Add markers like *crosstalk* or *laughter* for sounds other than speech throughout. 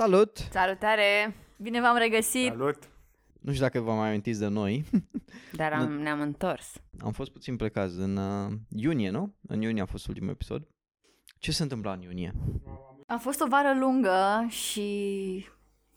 Salut! Salutare! Bine v-am regăsit! Salut! Nu știu dacă vă mai amintiți de noi. *laughs* Dar am, ne-am întors. Am fost puțin plecați în uh, iunie, nu? În iunie a fost ultimul episod. Ce se întâmpla în iunie? A fost o vară lungă și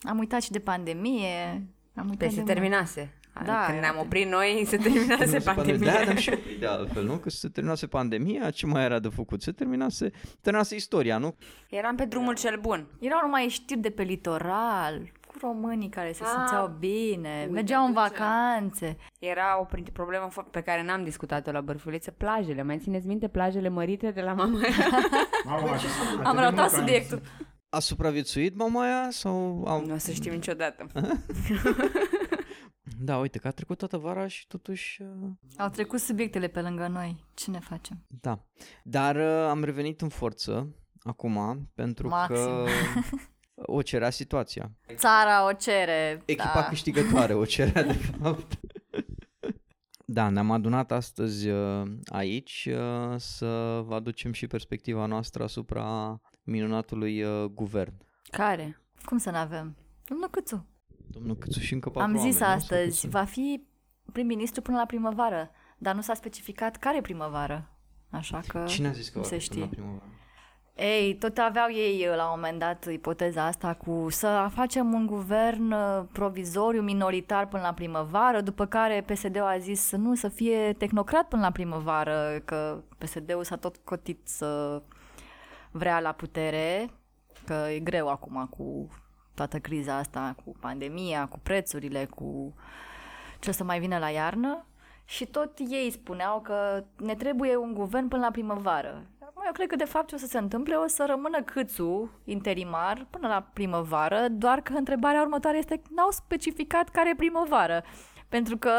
am uitat și de pandemie. Am uitat Păi de se mult. terminase. Da, Când ne-am era- oprit noi, *laughs* se terminase pandemia. Da, ne-am și oprit de altfel, nu? Că se terminase pandemia, ce mai era de făcut? Se terminase, terminase istoria, nu? Eram pe drumul cel bun. Erau numai știri de pe litoral, cu românii care se Ah, simțeau bine, uite mergeau în tu ce- vacanțe. Era o prin- problemă fo- pe care n-am discutat-o la bărfuliță, plajele. Mai țineți minte plajele mărite de la mama? *laughs* Mamă, atât Am de ratat mult subiectul. A supraviețuit mama aia sau... Au... nu o să știm niciodată. *laughs* Da, uite că a trecut toată vara și totuși... uh, Au trecut subiectele pe lângă noi. Ce ne facem? Da. Dar uh, am revenit în forță acum pentru Maxim. că *laughs* o cerea situația. Țara o cere. Echipa da. câștigătoare o cerea *laughs* de fapt. *laughs* Da, ne-am adunat astăzi uh, aici uh, să vă aducem și perspectiva noastră asupra minunatului uh, guvern. Care? Cum să n-avem? Domnul Câțu. Domnul Câțu și încă patru Am zis oameni, nu? Sau astăzi, câți sunt? va fi prim-ministru până la primăvară, dar nu s-a specificat care primăvară. Așa că Cine a zis că nu va se fi până la știe. primăvară? Ei, tot aveau ei uh, la un moment dat ipoteza asta cu să facem un guvern uh, provizoriu, minoritar până la primăvară, după care PSD-ul a zis să nu, să fie tehnocrat până la primăvară, că PSD-ul s-a tot cotit să vrea la putere, că e greu acum cu toată criza asta, cu pandemia, cu prețurile, cu ce o să mai vină la iarnă. Și tot ei spuneau că ne trebuie un guvern până la primăvară. Acum eu cred că de fapt ce o să se întâmple o să rămână câțu interimar până la primăvară, doar că întrebarea următoare este n-au specificat care e primăvară. Pentru că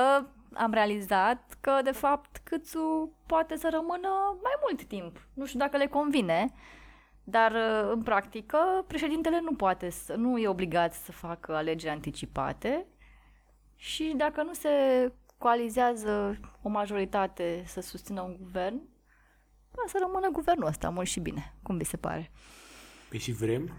am realizat că de fapt câțu poate să rămână mai mult timp. Nu știu dacă le convine, dar uh, în practică președintele nu poate să, nu e obligat să facă alegeri anticipate și dacă nu se coalizează o majoritate să susțină un guvern, va să rămână guvernul ăsta mult și bine. Cum vi se pare? Păi și vrem?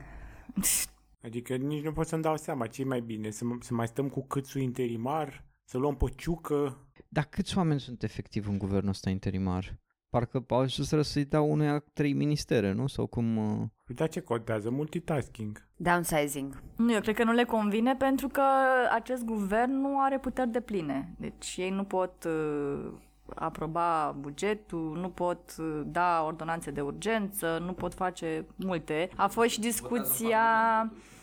*laughs* Adică nici nu pot să-mi dau seama ce e mai bine, să, m- să mai stăm cu câțul interimar, să luăm pe ciucă. Dar câți oameni sunt efectiv în guvernul ăsta interimar? Parcă au ajuns să-i dau uneia trei ministere, nu? Sau cum... uh, Păi da, ce contează? Multitasking. Downsizing. Nu, eu cred că nu le convine pentru că acest guvern nu are puteri de pline. Deci ei nu pot uh, aproba bugetul, nu pot uh, da ordonanțe de urgență, nu pot face multe. A fost și discuția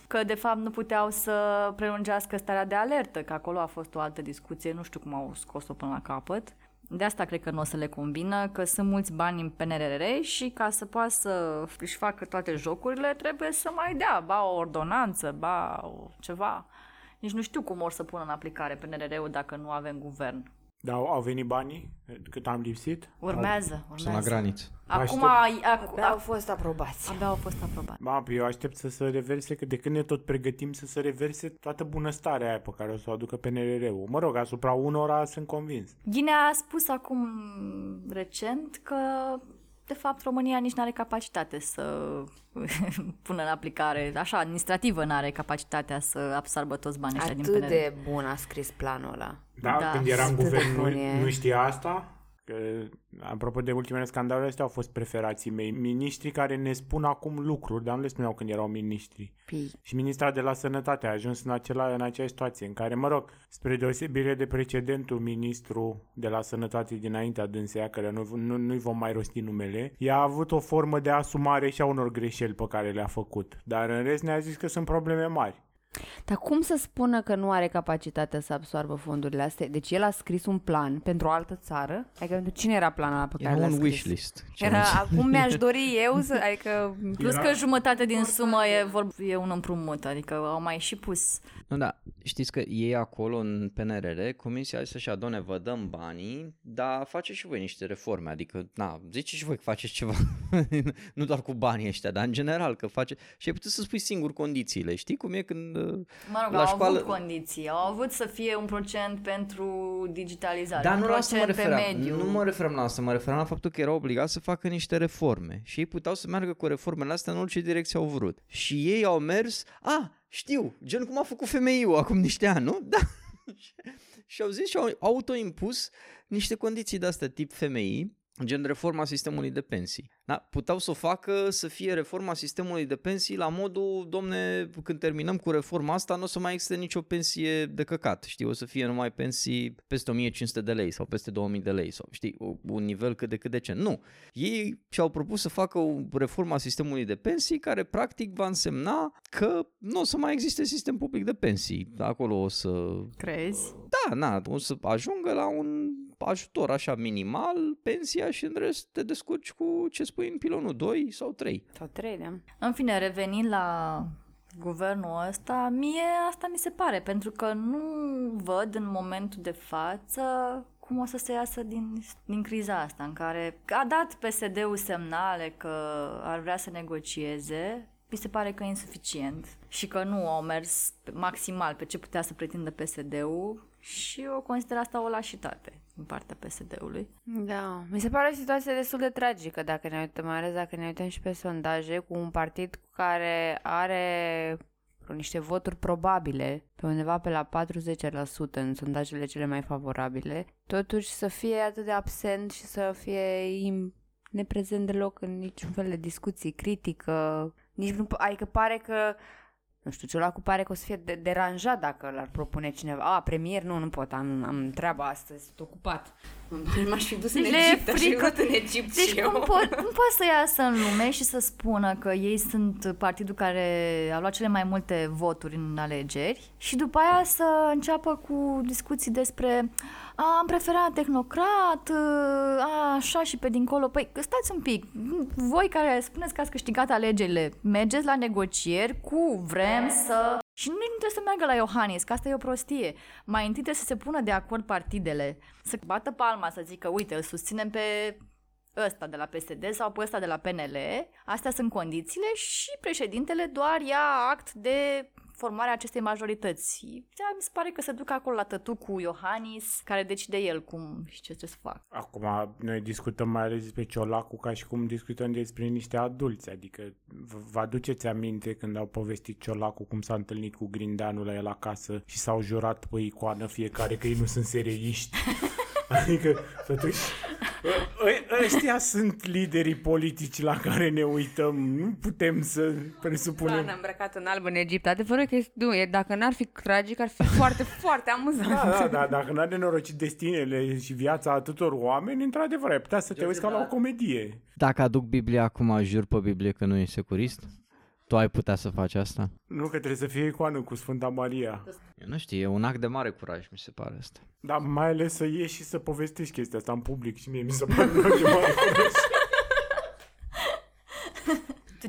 că de fapt nu puteau să prelungească starea de alertă, că acolo a fost o altă discuție, nu știu cum au scos-o până la capăt. De asta cred că nu o să le combină, că sunt mulți bani în PNRR și ca să poată să își facă toate jocurile, trebuie să mai dea, ba o ordonanță, ba o ceva. Nici nu știu cum or să pună în aplicare PNRR-ul dacă nu avem guvern. Dar au, au venit banii cât am lipsit? Urmează, Sunt la urmează. graniță. Acum, Aștept. acum Abia au fost aprobați. abia au fost aprobat. Ba, păi eu aștept să se reverse, că de când ne tot pregătim să se reverse toată bunăstarea aia pe care o să o aducă PNRR-ul. Mă rog, asupra unora sunt convins. Ghinea a spus acum recent că de fapt România nici nu are capacitate să *laughs* pună în aplicare, așa, administrativă nu are capacitatea să absorbă toți banii ăștia din Atât PNR. de bun a scris planul ăla. Da, Da, când era în atât de guvern bun e. nu, nu știa asta? Că, apropo de ultimele scandaluri astea, au fost preferații mei. Miniștri care ne spun acum lucruri, dar nu le spuneau când erau miniștri. Păi, Și ministra de la sănătate a ajuns în, acela, în acea situație în care, mă rog, spre deosebire de precedentul ministru de la sănătate dinaintea dânsea, care nu, nu, nu-i vom mai rosti numele, ea a avut o formă de asumare și a unor greșeli pe care le-a făcut. Dar în rest ne-a zis că sunt probleme mari. Dar cum să spună că nu are capacitatea să absoarbă fondurile astea? Deci el a scris un plan pentru o altă țară? Adică pentru cine era planul ăla pe Era care l-a un scris? wishlist. ce Era, am zis. acum mi-aș dori eu să, adică Plus Era- că jumătate din sumă e, vor, e un împrumut, adică au mai și pus. Nu, da, știți că ei acolo în PNRR, comisia a zis așa, doamne, vă dăm banii, dar faceți și voi niște reforme, adică, na, ziceți și voi că faceți ceva, *laughs* nu doar cu banii ăștia, dar în general că face și ai putut să spui singur condițiile, știi cum e când Mă rog, la au școală... avut condiții. Au avut să fie un procent pentru digitalizare, Dar un nu la asta mă procent pe referam. mediu. Nu mă referam la asta, mă referam la faptul că erau obligați să facă niște reforme și ei puteau să meargă cu reformele astea în orice direcție au vrut. Și ei au mers, a, știu, gen cum a făcut femeiul acum niște ani, nu? *laughs* Da. și au zis și au autoimpus niște condiții de astea tip femei, gen reforma sistemului de pensii. Da? Puteau să o facă să fie reforma sistemului de pensii la modul, domne, când terminăm cu reforma asta, nu o să mai existe nicio pensie de căcat, știi, o să fie numai pensii peste 1500 de lei sau peste 2000 de lei sau, știi, un nivel cât de cât decent. Nu. Ei și-au propus să facă o reformă a sistemului de pensii care practic va însemna că nu o să mai existe sistem public de pensii. Acolo o să... Crezi? Da, na, o să ajungă la un ajutor așa minimal, pensia și în rest te descurci cu ce spui în pilonul 2 sau 3. Sau trei, da. În fine, revenind la guvernul ăsta, mie asta mi se pare, pentru că nu văd în momentul de față cum o să se iasă din, din criza asta, în care a dat PSD-ul semnale că ar vrea să negocieze, mi se pare că e insuficient și că nu au mers maximal pe ce putea să pretindă PSD-ul și eu consider asta o lașitate din partea PSD-ului. Da, mi se pare o situație destul de tragică dacă ne uităm, mai ales dacă ne uităm și pe sondaje cu un partid care are niște voturi probabile, pe undeva pe la 40% în sondajele cele mai favorabile, totuși să fie atât de absent și să fie im- neprezent deloc în niciun fel de discuții, critică, nici nu, adică pare că nu știu, Ciolacu pare că o să fie de- deranjat dacă l-ar propune cineva. A, premier, nu, nu pot, am, am treaba astăzi, sunt ocupat. *laughs* M-aș fi dus Deci în le e Egipt, aș fi frică. vrut în Egipt Deci și eu. *laughs* cum pot, cum pot să iasă în lume și să spună că ei sunt partidul care a luat cele mai multe voturi în alegeri și după aia să înceapă cu discuții despre a, am preferat tehnocrat, a, așa și pe dincolo. Păi stați un pic, voi care spuneți că ați câștigat alegerile, mergeți la negocieri cu vrem să... Și nu trebuie să meargă la Iohannis, că asta e o prostie. Mai întâi trebuie să se pună de acord partidele, să bată palma, să zică, uite, îl susținem pe ăsta de la PSD sau pe ăsta de la PNL, astea sunt condițiile și președintele doar ia act de formarea acestei majorități. Da, mi se pare că se duc acolo la tătu cu Iohannis, care decide el cum și ce trebuie să facă. Acum noi discutăm mai ales despre Ciolacu ca și cum discutăm despre niște adulți, adică v- vă aduceți aminte când au povestit Ciolacu cum s-a întâlnit cu Grindeanu la el acasă și s-au jurat pe icoană fiecare că ei nu sunt sereiști. *laughs* Adică, totuși, ă- ă- ăștia sunt liderii politici la care ne uităm. Nu putem să Da, presupunem... ne-am îmbrăcat în alb în Egipt. Adevărul e că este- nu, e, dacă n-ar fi tragic, ar fi foarte, *laughs* foarte amuzant. Da, da, da, dacă n-ar nenorocit destinele și viața atâtor oameni, într-adevăr, ai putea să te uiți ca la o comedie. Dacă aduc Biblia acum, jur pe Biblie că nu e securist? Tu ai putea să faci asta? Nu că trebuie să fie icoană cu Sfânta Maria. Eu nu știu, e un act de mare curaj, mi se pare asta. Dar mai ales să ieși și să povestești chestia asta în public și mie mi se pare un act de mare curaj. *laughs*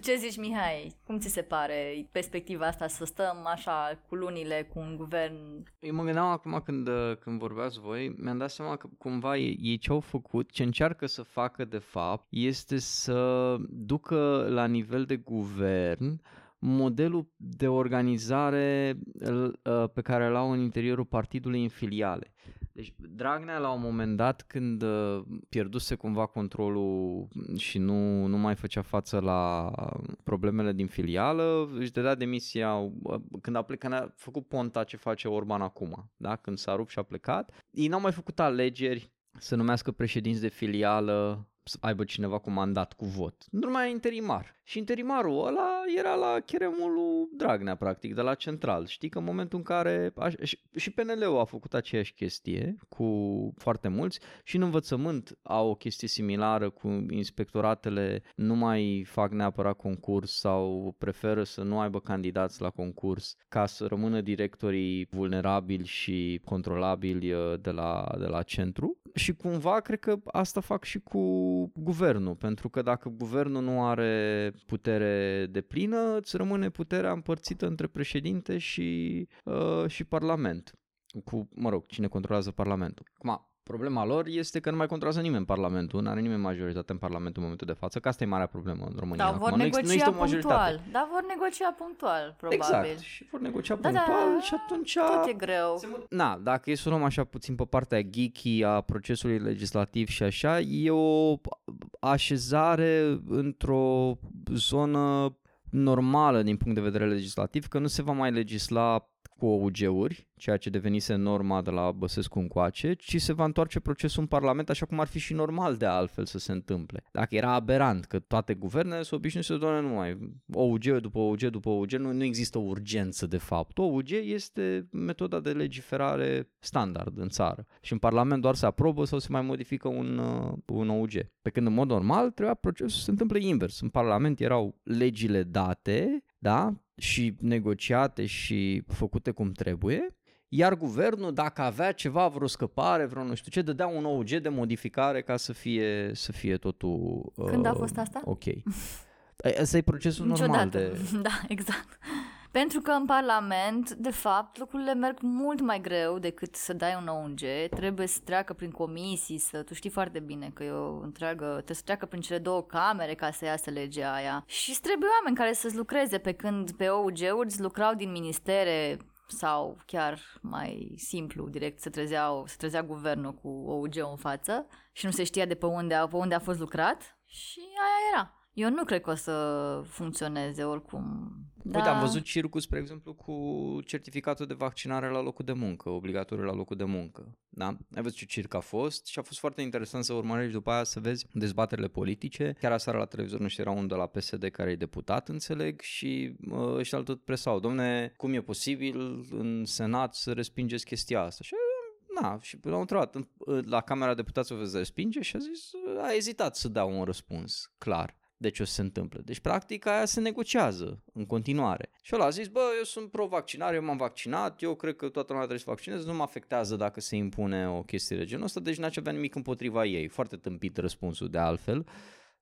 Tu ce zici, Mihai? Cum ți se pare perspectiva asta să stăm așa cu lunile, cu un guvern? Eu mă gândeam acum când, uh, când vorbeați voi, mi-am dat seama că cumva ei, ei ce au făcut, ce încearcă să facă de fapt, este să ducă la nivel de guvern modelul de organizare uh, pe care îl au în interiorul partidului în filiale. Deci Dragnea la un moment dat când uh, pierduse cumva controlul și nu, nu mai făcea față la problemele din filială, își dădea demisia uh, când a, plecat, când a făcut ponta ce face Orban acum, da? când s-a rupt și a plecat. Ei n-au mai făcut alegeri să numească președinți de filială să aibă cineva cu mandat, cu vot. Numai interimar. Și interimarul ăla era la cheremul lui Dragnea, practic, de la central. Știi că în momentul în care... A, și, și PNL-ul a făcut aceeași chestie cu foarte mulți și în învățământ au o chestie similară cu inspectoratele nu mai fac neapărat concurs sau preferă să nu aibă candidați la concurs ca să rămână directorii vulnerabili și controlabili uh, de la, de la centru. Și cumva cred că asta fac și cu guvernul, pentru că dacă guvernul nu are putere de plină, îți rămâne puterea împărțită între președinte și, uh, și parlament. Cu, mă rog, cine controlează parlamentul. Acum, Problema lor este că nu mai controlează nimeni Parlamentul, nu are nimeni majoritate în Parlamentul în momentul de față, că asta e marea problemă în România. Dar vor acum. Nu ex- nu negocia există o majoritate. punctual. Dar vor negocia punctual, probabil. Exact, și vor negocia Da, punctual da, și atunci... Tot e greu. Na, dacă e să o luăm așa puțin pe partea geeky a procesului legislativ și așa, e o așezare într-o zonă normală din punct de vedere legislativ, că nu se va mai legisla cu OUG-uri, ceea ce devenise norma de la Băsescu încoace, ci se va întoarce procesul în Parlament așa cum ar fi și normal de altfel să se întâmple. Dacă era aberant că toate guvernele se obișnuie să doamne numai OUG după OUG după OUG, nu, nu există urgență de fapt. OUG este metoda de legiferare standard în țară și în Parlament doar se aprobă sau se mai modifică un, uh, un OUG. Pe când în mod normal trebuia procesul să se întâmple invers. În Parlament erau legile date, da, și negociate și făcute cum trebuie, iar guvernul, dacă avea ceva, vreo scăpare, vreo nu știu ce, dădea un OUG de modificare ca să fie, să fie totul Când a uh, fost asta? Ok. Asta e procesul normal Niciodată. de... *laughs* Da, exact. Pentru că în Parlament, de fapt, lucrurile merg mult mai greu decât să dai un ONG. Trebuie să treacă prin comisii, să tu știi foarte bine că e o întreagă, trebuie să treacă prin cele două camere ca să iasă legea aia. Și îți trebuie oameni care să-ți lucreze, pe când pe OUG-uri îți lucrau din ministere sau chiar mai simplu, direct se trezeau, se trezea guvernul cu OUG în față și nu se știa de pe unde a, pe unde a fost lucrat și aia era. Eu nu cred că o să funcționeze oricum. Da. Uite, am văzut circul, spre exemplu, cu certificatul de vaccinare la locul de muncă, obligatoriu la locul de muncă. Da? Ai văzut ce circ a fost și a fost foarte interesant să urmărești după aia să vezi dezbaterile politice. Chiar aseară la televizor nu știu, era unul de la PSD care e deputat, înțeleg, și uh, ăștia al tot presau. Domne, cum e posibil în Senat să respingeți chestia asta? Și Na, și l-au întrebat la Camera Deputaților veți respinge și a zis, a ezitat să dea un răspuns clar de ce o să se întâmple. Deci, practic, aia se negociază în continuare. Și ăla a zis, bă, eu sunt pro-vaccinare, eu m-am vaccinat, eu cred că toată lumea trebuie să vaccineze, nu mă afectează dacă se impune o chestie de genul ăsta, deci n-aș avea nimic împotriva ei. Foarte tâmpit răspunsul de altfel.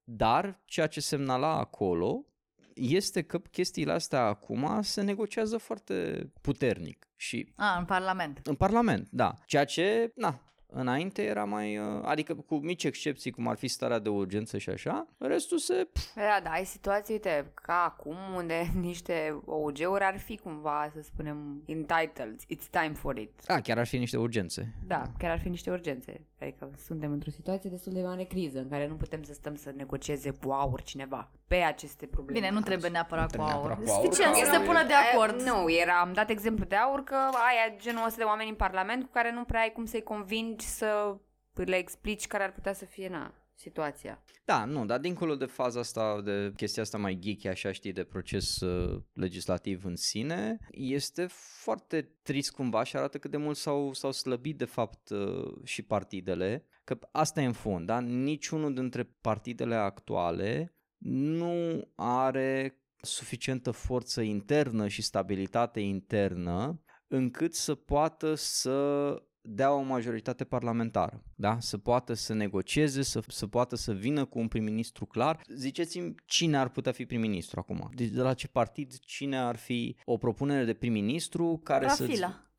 Dar ceea ce semnala acolo este că chestiile astea acum se negociază foarte puternic. Și A, în Parlament. în Parlament, da. Ceea ce, na, Înainte era mai, uh, adică cu mici excepții, cum ar fi starea de urgență și așa, restul se... Pf, Da, da, ai situații, uite, ca acum, unde *laughs* niște OUG-uri ar fi cumva, să spunem, entitled, it's time for it. a, chiar ar fi niște urgențe. Da, chiar ar fi niște urgențe. Adică suntem într-o situație destul de mare criză, în care nu putem să stăm să negocieze cu aur cineva pe aceste probleme. Bine, nu trebuie neapărat cu trebuie aur. neapărat cu aur, Suficient că să aur se e- pună de acord. Aia, nu, era, am dat exemplu de aur că ai genul ăsta de oameni în Parlament cu care nu prea ai cum să-i convingi să le explici care ar putea să fie, na, situația. Da, nu, dar dincolo de faza asta, de chestia asta mai geeky, așa știi, de proces uh, legislativ în sine, este foarte trist cumva și arată cât de mult s-au, s-au slăbit de fapt uh, și partidele, că asta e în fond, da? Niciunul dintre partidele actuale nu are suficientă forță internă și stabilitate internă încât să poată să dea o majoritate parlamentară, da? Să poată să negocieze, să, să poată să vină cu un prim-ministru clar. Ziceți-mi cine ar putea fi prim-ministru acum? Deci de la ce partid, cine ar fi o propunere de prim-ministru care să...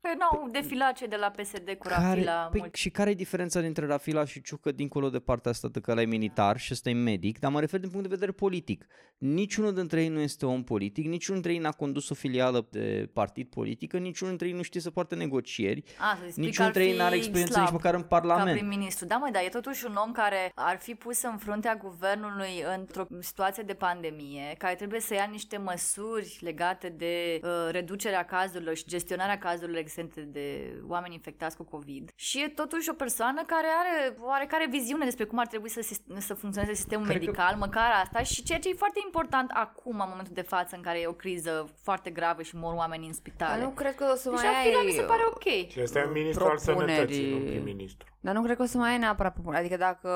Rafila. Păi n-au defilat cei de la PSD cu Care, Rafila. păi, mult. și care e diferența dintre Rafila și Ciucă dincolo de partea asta de că ăla e militar și ăsta e medic, dar mă refer din punct de vedere politic. Niciunul dintre ei nu este om politic, niciunul dintre ei n-a condus o filială de partid politică, niciunul dintre ei nu știe să poarte negocieri, A, să zici niciunul că dintre ar ei fi n-are experiență slab nici măcar în Ca Parlament. prim-ministru. Da, mă, dar e totuși un om care ar fi pus în fruntea guvernului într-o situație de pandemie, care trebuie să ia niște măsuri legate de uh, reducerea cazurilor și gestionarea cazurilor existente de oameni infectați cu COVID. Și e totuși o persoană care are oarecare viziune despre cum ar trebui să, sis- să funcționeze sistemul Cred că- medical, măcar asta, și ceea ce e foarte important acum, în momentul de față, în care e o criză foarte gravă și mor oameni în spitale. Dar nu cred că o să Deci mai Rafila ai... mi se pare ok. Și ăsta e un ministru al propuneri- sănătății, nu prim-ministru. Dar nu cred că o să mai ai neapărat propuneri. Adică dacă,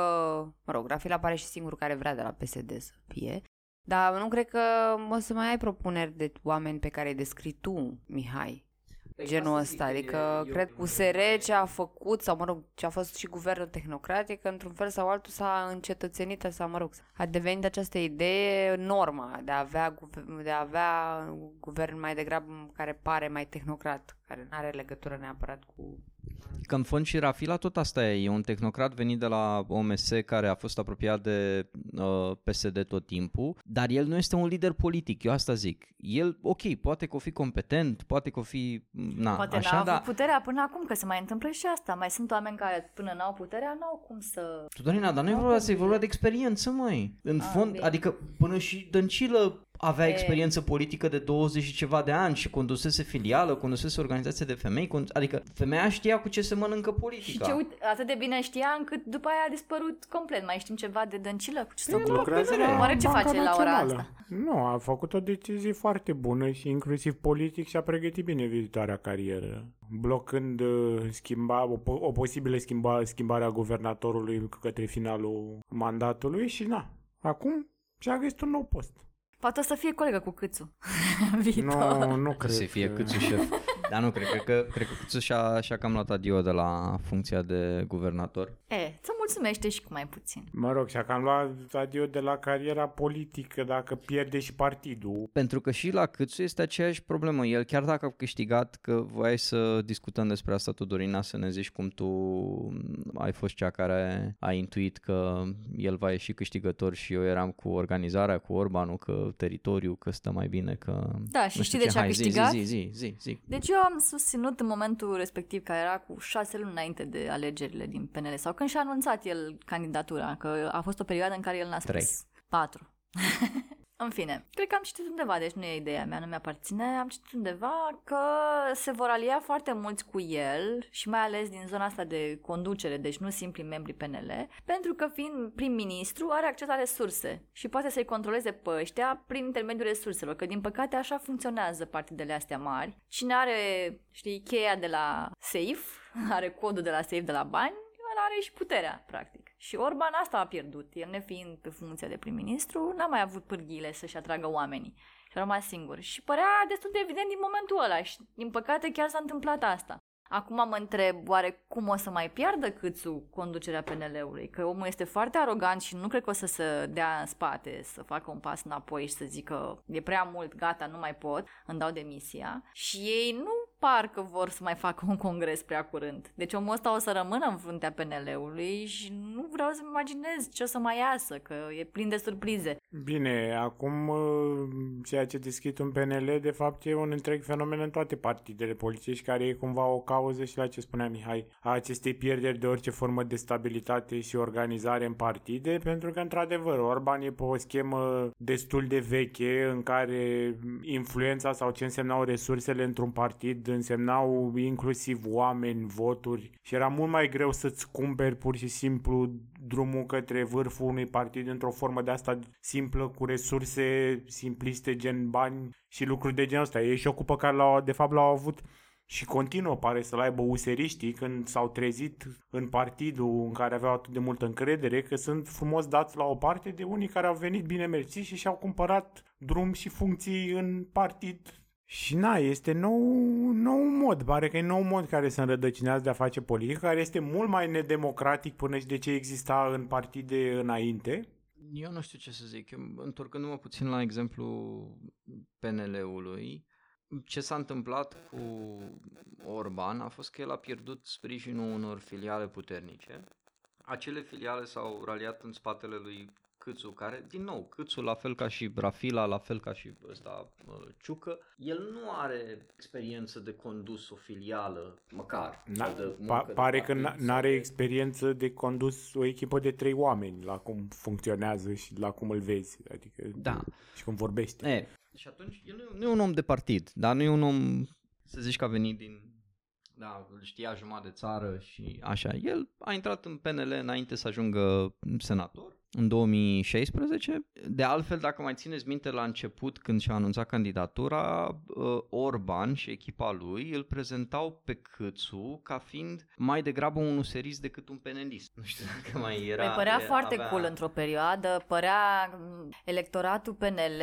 mă rog, Rafil apare și singurul care vrea de la PSD să fie. Dar nu cred că o să mai ai propuneri de oameni pe care îi descrii tu, Mihai. Genul ăsta, adică cred USR ce a făcut, sau mă rog, ce a fost și guvernul tehnocratic, într-un fel sau altul s-a încetățenit sau mă rog, a devenit această idee norma de a avea, guver- de a avea un guvern mai degrabă care pare mai tehnocrat, care nu are legătură neapărat cu Că în fond și Rafila tot asta e, e un tehnocrat venit de la OMS care a fost apropiat de uh, PSD tot timpul, dar el nu este un lider politic, eu asta zic. El, ok, poate că o fi competent, poate că o fi, na, Poate așa, n-a avut dar... puterea până acum, că se mai întâmplă și asta. Mai sunt oameni care până n-au puterea, n-au cum să... Dorina, dar nu e vorba de asta, e vorba de experiență, măi. În Ah, fond, bine. adică până și Dăncilă avea E. experiență politică de 20 și ceva de ani și condusese filială, condusese organizație de femei, condu- adică femeia știa cu ce se mănâncă Și politica. ce uite, atât de bine știa încât după aia a dispărut complet. Mai știm ceva de Dăncilă? Cu ce s-a întâmplat? Lucrează bine. la Oare ce Banca face la ora Națională. asta? Nu, a făcut o decizie foarte bună și inclusiv politic și a pregătit bine viitoarea carieră, blocând uh, schimba, o, po- o posibilă schimba, schimbare a guvernatorului către finalul mandatului și na, acum și-a găsit un nou post. Poate o să fie colegă cu Câțu. *laughs* Viitor. Nu, nu cred să fie că... câțu șef. *laughs* Dar nu, cred, cred că, cred că câțu și-a, și-a cam luat adio de la funcția de guvernator. E, să mulțumește și cu mai puțin. Mă rog, și-a cam luat adio de la cariera politică dacă pierde și partidul. Pentru că și la Câțu este aceeași problemă. El, chiar dacă a câștigat, că voiai să discutăm despre asta, tu, Dorina, să ne zici cum tu ai fost cea care a intuit că el va ieși câștigător și eu eram cu organizarea, cu Orbanul, că teritoriu, că stă mai bine, că... Da, și nu știi știu de ce a Hai, zi, câștigat? Zi, zi, zi, zi. Deci eu am susținut în momentul respectiv, care era cu șase luni înainte de alegerile din PNL, sau când și-a anunțat el candidatura, că a fost o perioadă în care el n-a spus. Trei. Patru. *laughs* În fine, cred că am citit undeva, deci nu e ideea mea, nu mi-aparține, am citit undeva că se vor alia foarte mulți cu el și mai ales din zona asta de conducere, deci nu simpli membri PNL, pentru că fiind prim-ministru are acces la resurse și poate să-i controleze pe ăștia prin intermediul resurselor, că din păcate așa funcționează partidele astea mari. Cine are, știi, cheia de la safe, *laughs* are codul de la safe de la bani, el are și puterea, practic. Și Orban asta a pierdut. El nefiind pe funcția de prim-ministru, n-a mai avut pârghiile să-și atragă oamenii. Și a rămas singur. Și părea destul de evident din momentul ăla și din păcate chiar s-a întâmplat asta. Acum mă întreb, oare cum o să mai piardă Câțu conducerea PNL-ului? Că omul este foarte arogant și nu cred că o să se dea în spate, să facă un pas înapoi și să zică e prea mult, gata, nu mai pot, îmi dau demisia. Și ei nu par că vor să mai facă un congres prea curând. Deci omul ăsta o să rămână în fruntea PNL-ului și nu vreau să-mi imaginez ce o să mai iasă, că e plin de surprize. Bine, acum uh, ceea ce deschid un PNL de fapt e un întreg fenomen în toate partidele politice care e cumva o cauză și la ce spunea Mihai, a acestei pierderi de orice formă de stabilitate și organizare în partide, pentru că într-adevăr Orban e pe o schemă destul de veche în care influența sau ce însemnau resursele într-un partid însemnau inclusiv oameni, voturi și era mult mai greu să-ți cumperi pur și simplu drumul către vârful unui partid într-o formă de asta simplă, cu resurse simpliste, gen bani și lucruri de genul ăsta. E și o cupă care l-au, de fapt l-au avut și continuă, pare să-l aibă useriștii când s-au trezit în partidul în care aveau atât de multă încredere, că sunt frumos dați la o parte de unii care au venit bine mersi și și-au cumpărat drum și funcții în partid și na, este nou, nou mod, pare că e nou mod care se înrădăcinează de a face politică, care este mult mai nedemocratic până și de ce exista în partide înainte. Eu nu știu ce să zic. Eu, întorcându-mă puțin la exemplu PNL-ului, ce s-a întâmplat cu Orban a fost că el a pierdut sprijinul unor filiale puternice. Acele filiale s-au raliat în spatele lui Câțu, care, din nou, Câțu, la fel ca și Rafila, la fel ca și ăsta Ciucă, el nu are experiență de condus o filială, măcar. Na, sau de pa, muncă de pare că partid n- sau are de- experiență de condus o echipă de trei oameni, la cum funcționează și la cum îl vezi, adică Da. și cum vorbește. E, și atunci el nu e, nu e un om de partid, dar nu e un om, să zici că a venit din, da, îl știa jumătate de țară și așa. El a intrat în PNL înainte să ajungă senator în 2016. De altfel, dacă mai țineți minte la început când și-a anunțat candidatura, uh, Orban și echipa lui îl prezentau pe Câțu ca fiind mai degrabă un userist decât un penelist. Nu știu dacă mai era... Păi părea e- foarte avea- cool într-o perioadă, părea m, electoratul PNL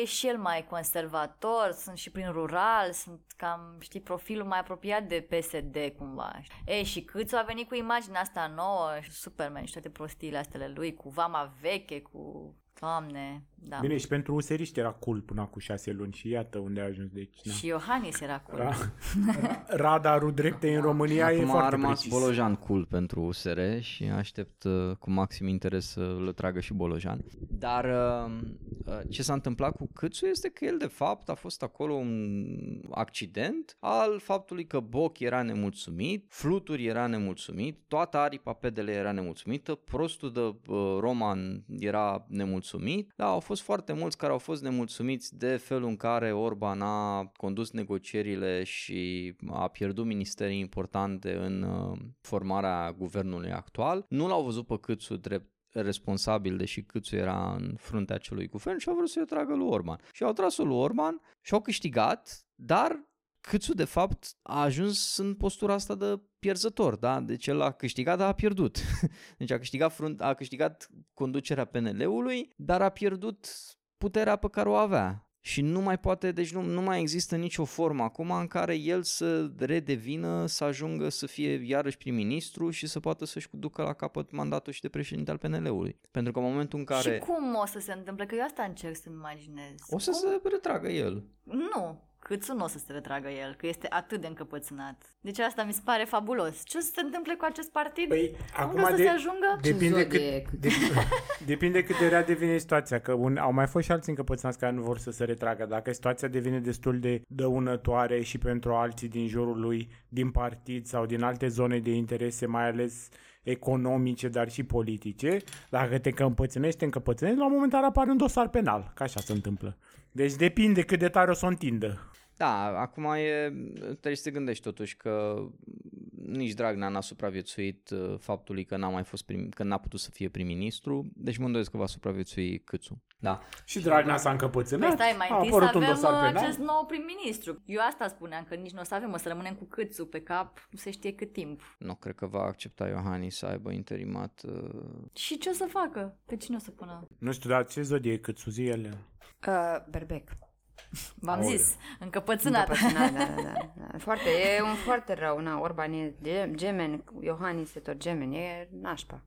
e și el mai conservator, sunt și prin rural, sunt cam, știi, profilul mai apropiat de PSD cumva. E, și Câțu a venit cu imaginea asta nouă, și Superman și toate prostiile astea lui, cu vama veche, cu Doamne, da. Bine, și pentru useriști era cool până acum șase luni și iată unde a ajuns. Deci, na. Și Iohannis era cool. Ra- *laughs* Radarul dreptei în România e Acum a foarte rămas precis. Bolojan cool pentru USR și aștept uh, cu maxim interes să le tragă și Bolojan. Dar uh, uh, ce s-a întâmplat cu Câțu este că el de fapt a fost acolo un accident al faptului că Boc era nemulțumit, Fluturi era nemulțumit, toată aripa pedele era nemulțumită, prostul de uh, Roman era nemulțumit, da, au fost foarte mulți care au fost nemulțumiți de felul în care Orban a condus negocierile și a pierdut ministerii importante în uh, formarea guvernului actual. Nu l-au văzut pe Câțu drept responsabil, deși Câțu era în fruntea acelui guvern și au vrut să-i o tragă lui Orban. Și au tras-o lui Orban și au câștigat, dar Câțu de fapt a ajuns în postura asta de pierzător, da? Deci el a câștigat, dar a pierdut. *laughs* Deci a câștigat, frunt, a câștigat conducerea PNL-ului, dar a pierdut puterea pe care o avea. Și nu mai poate, deci nu, nu mai există nicio formă acum în care el să redevină, să ajungă să fie iarăși prim-ministru și să poată să-și ducă la capăt mandatul și de președinte al PNL-ului. Pentru că în momentul în care Și cum o să se întâmple? Că eu asta încerc să-mi imaginez. o să se retragă el. Nu, câțu nu o să se retragă el, că este atât de încăpățânat. Deci asta mi se pare fabulos. Ce o să se întâmple cu acest partid? Păi, Unde acum o să de- se ajungă? Depinde cât, zodiac. de, *laughs* depinde cât de rea devine situația, că un, au mai fost și alții încăpățânați care nu vor să se retragă. Dacă situația devine destul de dăunătoare și pentru alții din jurul lui, din partid sau din alte zone de interese, mai ales economice, dar și politice, dacă te încăpățânești, te încăpățânești, la un moment dat apare un dosar penal, că așa se întâmplă. Deci depinde cât de tare o să o întindă. Da, acum e, trebuie să te gândești totuși că nici Dragnea n-a supraviețuit uh, faptului că n-a mai fost prim, că n-a putut să fie prim-ministru, deci mă îndoiesc că va supraviețui Câțu. Da. Și Dragnea s-a Păi încăpățânat, stai, mai a întâi să apărut un avem dosar uh, penal. acest nou prim-ministru. Eu asta spuneam, că nici nu o să avem, o să rămânem cu câțu pe cap, nu se știe cât timp. Nu cred că va accepta Iohannis să aibă interimat. Uh, Și ce o să facă? Pe cine o să pună? Nu știu, dar ce zodie cât suzi ele? Uh, berbec. V-am Aoleu. zis, încăpățânat. Încăpățânat, da, da, da, da. *laughs* Foarte, e un foarte rău, na, Orban e ge- gemen, Iohannis e tot gemen, e nașpa.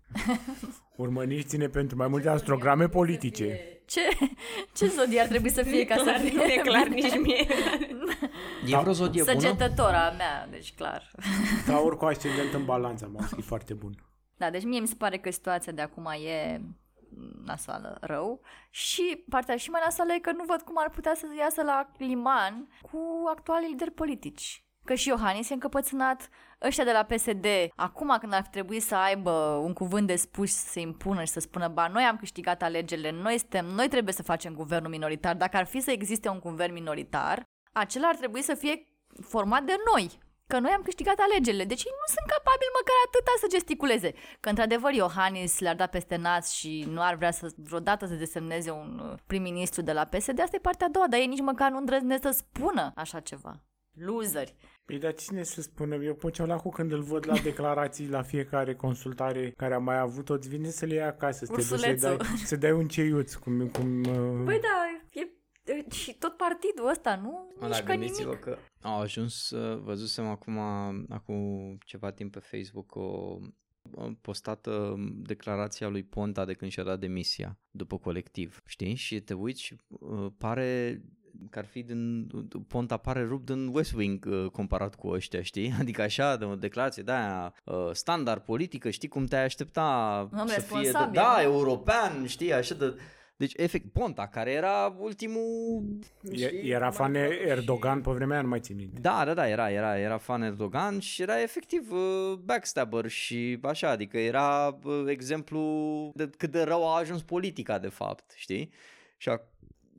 *laughs* Urmăriți-ne pentru mai multe astrograme politice. Ce, ce zodie ar trebui să fie ca să fie? Nu e clar *laughs* nici mie. e vreo zodie bună? Săgetătora mea, deci clar. Taur cu ascendent în balanță, am auzit, e foarte bun. Da, deci mie mi se pare că situația de acum e nasoală rău. Și partea și mai nasoală e că nu văd cum ar putea să iasă la liman cu actualii lideri politici. Că și Iohannis e încăpățânat, ăștia de la PSD, acum când ar trebui să aibă un cuvânt de spus să se impună și să spună, ba, noi am câștigat alegerile, noi, suntem, noi trebuie să facem guvernul minoritar, dacă ar fi să existe un guvern minoritar, acela ar trebui să fie format de noi, că noi am câștigat alegerile. Deci ei nu sunt capabili măcar atâta să gesticuleze. Că într-adevăr Iohannis le-ar da peste nas și nu ar vrea să vreodată să desemneze un uh, prim-ministru de la PSD, asta e partea a doua, dar ei nici măcar nu îndrăznesc să spună așa ceva. Loseri. Păi dar cine să spună? Eu pe cu când îl văd la declarații la fiecare consultare care am mai avut-o, îți vine să le iei acasă, să te duci să Ursulețul. dai, să dai un ceiuț, cum... cum uh... Păi da, e, e, și tot partidul ăsta, nu? Mă, da, Mișcă gândiți-vă nimic. că au ajuns, uh, văzusem acum, acum ceva timp pe Facebook o o postată declarația lui Ponta de când și-a dat demisia după colectiv, știi? Și te uiți și uh, pare că ar fi din, Ponta pare rupt din West Wing uh, comparat cu ăștia, știi? *laughs* Adică așa, de o declarație de aia uh, standard politică, știi cum te-ai aștepta Om să fie, de, responsabil, da, da. european, știi, așa de... Deci, efect, Ponta, care era ultimul... E, era fan Erdogan pe vremea aia, nu mai țin minte. Da, da, da, era, era, era fan Erdogan și era efectiv uh, backstabber și așa, adică era uh, exemplu de cât de rău a ajuns politica de fapt, știi? Și a,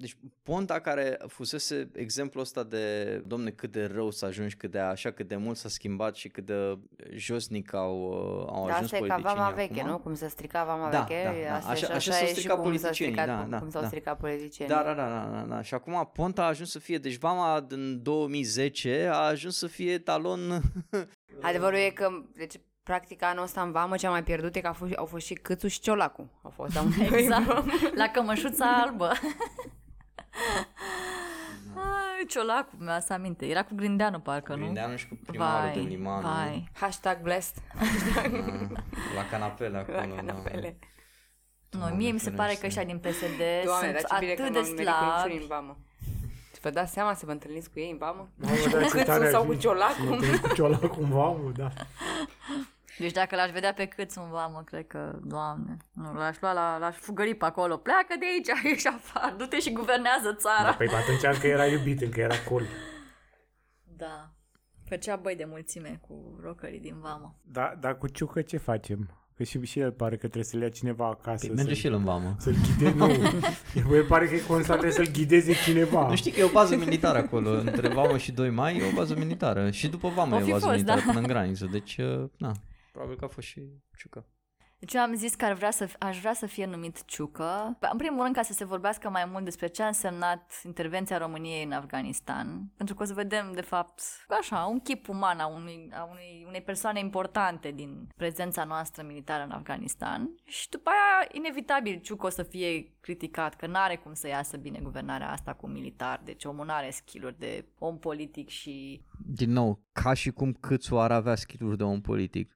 deci Ponta care fusese exemplul ăsta de, domne, cât de rău să ajungi, cât de așa, cât de mult s-a schimbat și cât de josnic au, uh, au Dar ajuns asta e ca politicienii vama veche, acum. nu? Cum se strica vama Da, veche, da, da. asta Așa- și așa așa s-au e și stricat cum s-a politicienii, stricat, da, da, cum s-au da. stricat politicienii. Da, da, da, da, da, da. Și acum Ponta a ajuns să fie, deci Vama din 2010 a ajuns să fie talon *laughs* Adevărul e că, deci, practic anul ăsta în vamă cea mai pierdută e că au fost, au fost și Câțu și Ciolacu. Au fost *laughs* amândoi. Exact, la cămășuța albă. *laughs* Ai, Ciolacu, mi-a să aminte. Era cu Grindeanu, parcă, nu? Grindeanu și cu primarul vai, de liman vai. Hashtag blessed. *laughs* la canapele acolo. La canapele. Nu, mie mi se pare că ăștia din PSD Doamne, sunt dar ce bine că atât m-am de nimerit cu slabi. niciunii în vamă. Vă dați seama să vă întâlniți cu ei în vamă? Mamă, Și cu dar ce tare câțul ar sau fi cu să ciolacul? mă întâlnesc Cu ciolacul în vamă, da. Deci dacă l-aș vedea pe cât sunt vamă, cred că, doamne, nu, l-aș lua, la, l-aș fugări pe acolo. Pleacă de aici, *laughs* ieși afară, du-te și guvernează țara. Păi atunci încă era iubit, încă era cool. Da. Făcea băi de mulțime cu rocării din vamă. Da, dar cu Ciucă ce facem? Că și, și el pare că trebuie să-l ia cineva acasă. Păi merge să și el în vamă. Să-l ghideze, nu. *laughs* El pare că constant trebuie să-l ghideze cineva. Nu știi că e o bază militară acolo, între Vamă și 2 mai e o bază militară. Și după Vamă O e o fi bază fost, militară da. până în graniță. Deci, uh, na, probabil că a fost și Ciucă. Deci eu am zis că ar vrea să, aș vrea să fie numit Ciucă. În primul rând ca să se vorbească mai mult despre ce a însemnat intervenția României în Afganistan. Pentru că o să vedem, de fapt, așa, un chip uman a, unui, a unei, unei persoane importante din prezența noastră militară în Afganistan. Și după aia, inevitabil, Ciucă o să fie criticat, că n-are cum să iasă bine guvernarea asta cu militar. Deci omul n-are skill de om politic și Din nou, ca și cum Câțu ar avea skill de om politic.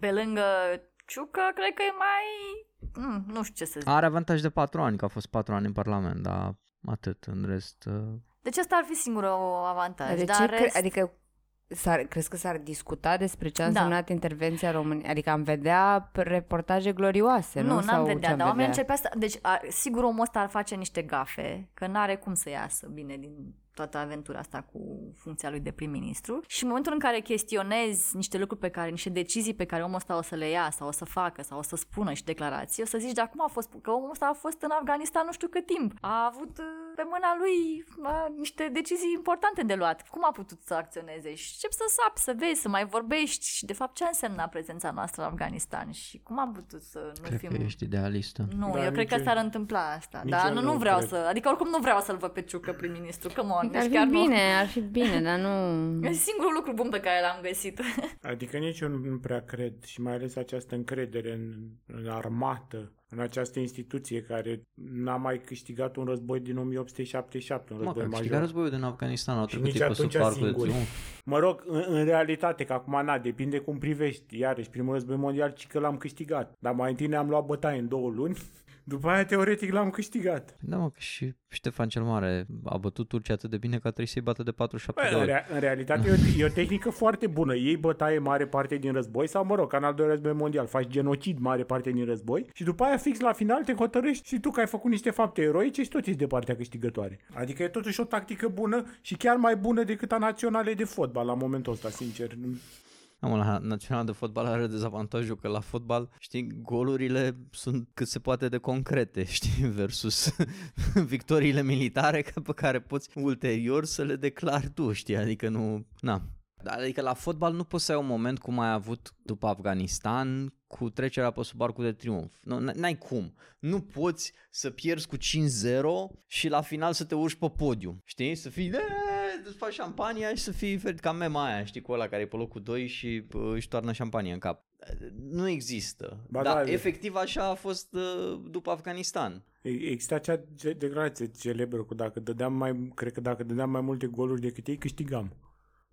Pe lângă Ciucă, cred că e mai... Mm, nu știu ce să zic. Are avantaj de 4 ani, că a fost 4 ani în Parlament, dar atât, în rest... Uh, Deci ăsta ar fi singurul avantaj. De dar ce în cre- rest... adică S-ar, crezi că s-ar discuta despre ce a Da. însemnat intervenția României? Adică am vedea p- reportaje glorioase, nu? nu, Sau n-am ce vedea, am dar oamenii vedea? începea să... Deci, a, sigur omul ăsta ar face niște gafe, că n-are cum să iasă bine din toată aventura asta cu funcția lui de prim-ministru și în momentul în care chestionezi niște lucruri pe care, niște decizii pe care omul ăsta o să le ia sau o să facă sau o să spună și declarații, o să zici, dar cum a fost, că omul ăsta a fost în Afganistan nu știu cât timp, a avut uh, pe mâna lui a, niște decizii importante de luat, cum a putut să acționeze și încep să sapi, să vezi, să mai vorbești și de fapt ce însemna prezența noastră în Afganistan și cum am putut să nu cred fim... că ești idealistă. Nu, Da, eu cred nici că eu- s-ar întâmpla asta. nici Dar eu nu, nu nu vreau cred. să... Adică oricum nu vreau să-l văd pe Ciucă prim-ministru. Come on. Ar Deci fi chiar bine, ar fi bine, dar nu... Nu. *laughs* E singurul lucru bun pe care l-am găsit. *laughs* Adică nici eu nu prea cred și mai ales această încredere în, în armată, în această instituție care n-a mai câștigat un război din 1877, un Mă, că război a major. câștigat războiul din Afganistan, au Și trecut nici ei pe sub atunci parcul de singuri. triumf. Mă rog, în, în realitate, că acum na, depinde cum privești. Iarăși, primul război mondial, ci că l-am câștigat. Dar mai întâi ne-am luat bătaie în două luni, după aia, teoretic, l-am câștigat. Da, mă, că și Ștefan cel Mare a bătut Turcia atât de bine că a trebuit să-i bată de 47 Bă, de în, ori. rea- în realitate e o, e o tehnică foarte bună. Ei bătaie mare parte din război sau, mă rog, ca în al doilea război mondial, faci genocid mare parte din război și după aia fix la final te hotărăști și tu că ai făcut niște fapte eroice și tot ești de partea câștigătoare. Adică e totuși o tactică bună și chiar mai bună decât a naționale de fotbal la momentul ăsta, sincer. Am la național de fotbal are dezavantajul că la fotbal, știi, golurile sunt cât se poate de concrete, *laughs* știi, versus *laughs* victoriile militare că- *laughs* pe care poți ulterior să le declari tu, știi, adică nu, na. Dar Adică la fotbal nu poți să ai un moment cum ai avut după Afganistan cu trecerea pe sub arcul de triumf. Nu, n- n-ai cum. Nu poți să pierzi cu 5-0 și la final să te urci pe podium. Știi? Să fii, "E, îți faci șampania și să fii ferit ca mema aia, știi, cu ăla care e pe locul 2 și pă, își toarnă șampanie în cap. Nu există. Ba Dar da, efectiv așa a fost uh, după Afganistan. E- Exista acea ge- declarație celebră cu dacă dădeam mai, cred că dacă dădeam mai multe goluri decât ei, câștigam.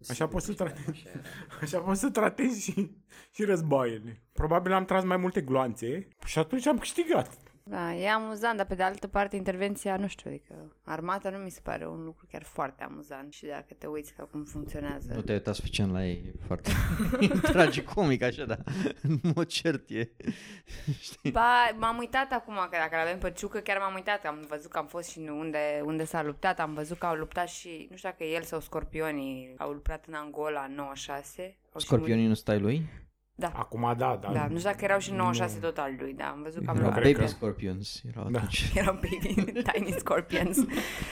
Așa poți să tratezi, *laughs* așa poți să tratezi și, și războaiele. Probabil am tras mai multe gloanțe și atunci am câștigat. Da, e amuzant, dar pe de altă parte intervenția, nu știu, adică armata nu mi se pare un lucru chiar foarte amuzant și dacă te uiți ca cum funcționează. Nu te-ai uitat suficient la ei, e foarte *laughs* tragicomic așa, dar *laughs* în mod cert e. *laughs* Știi? Ba, m-am uitat acum, că dacă avem pe Ciucă, chiar m-am uitat, am văzut că am fost și unde, unde s-a luptat, am văzut că au luptat și, nu știu dacă el sau Scorpionii au luptat în Angola în 96. Au și Scorpionii nu stai lui? Da. Acum da, da. Da, nu știu dacă erau și în 96 Nu. tot al lui, da, am văzut că am Erau luat. cred baby că- scorpions. Erau Da. atunci. *laughs* Erau baby tiny scorpions.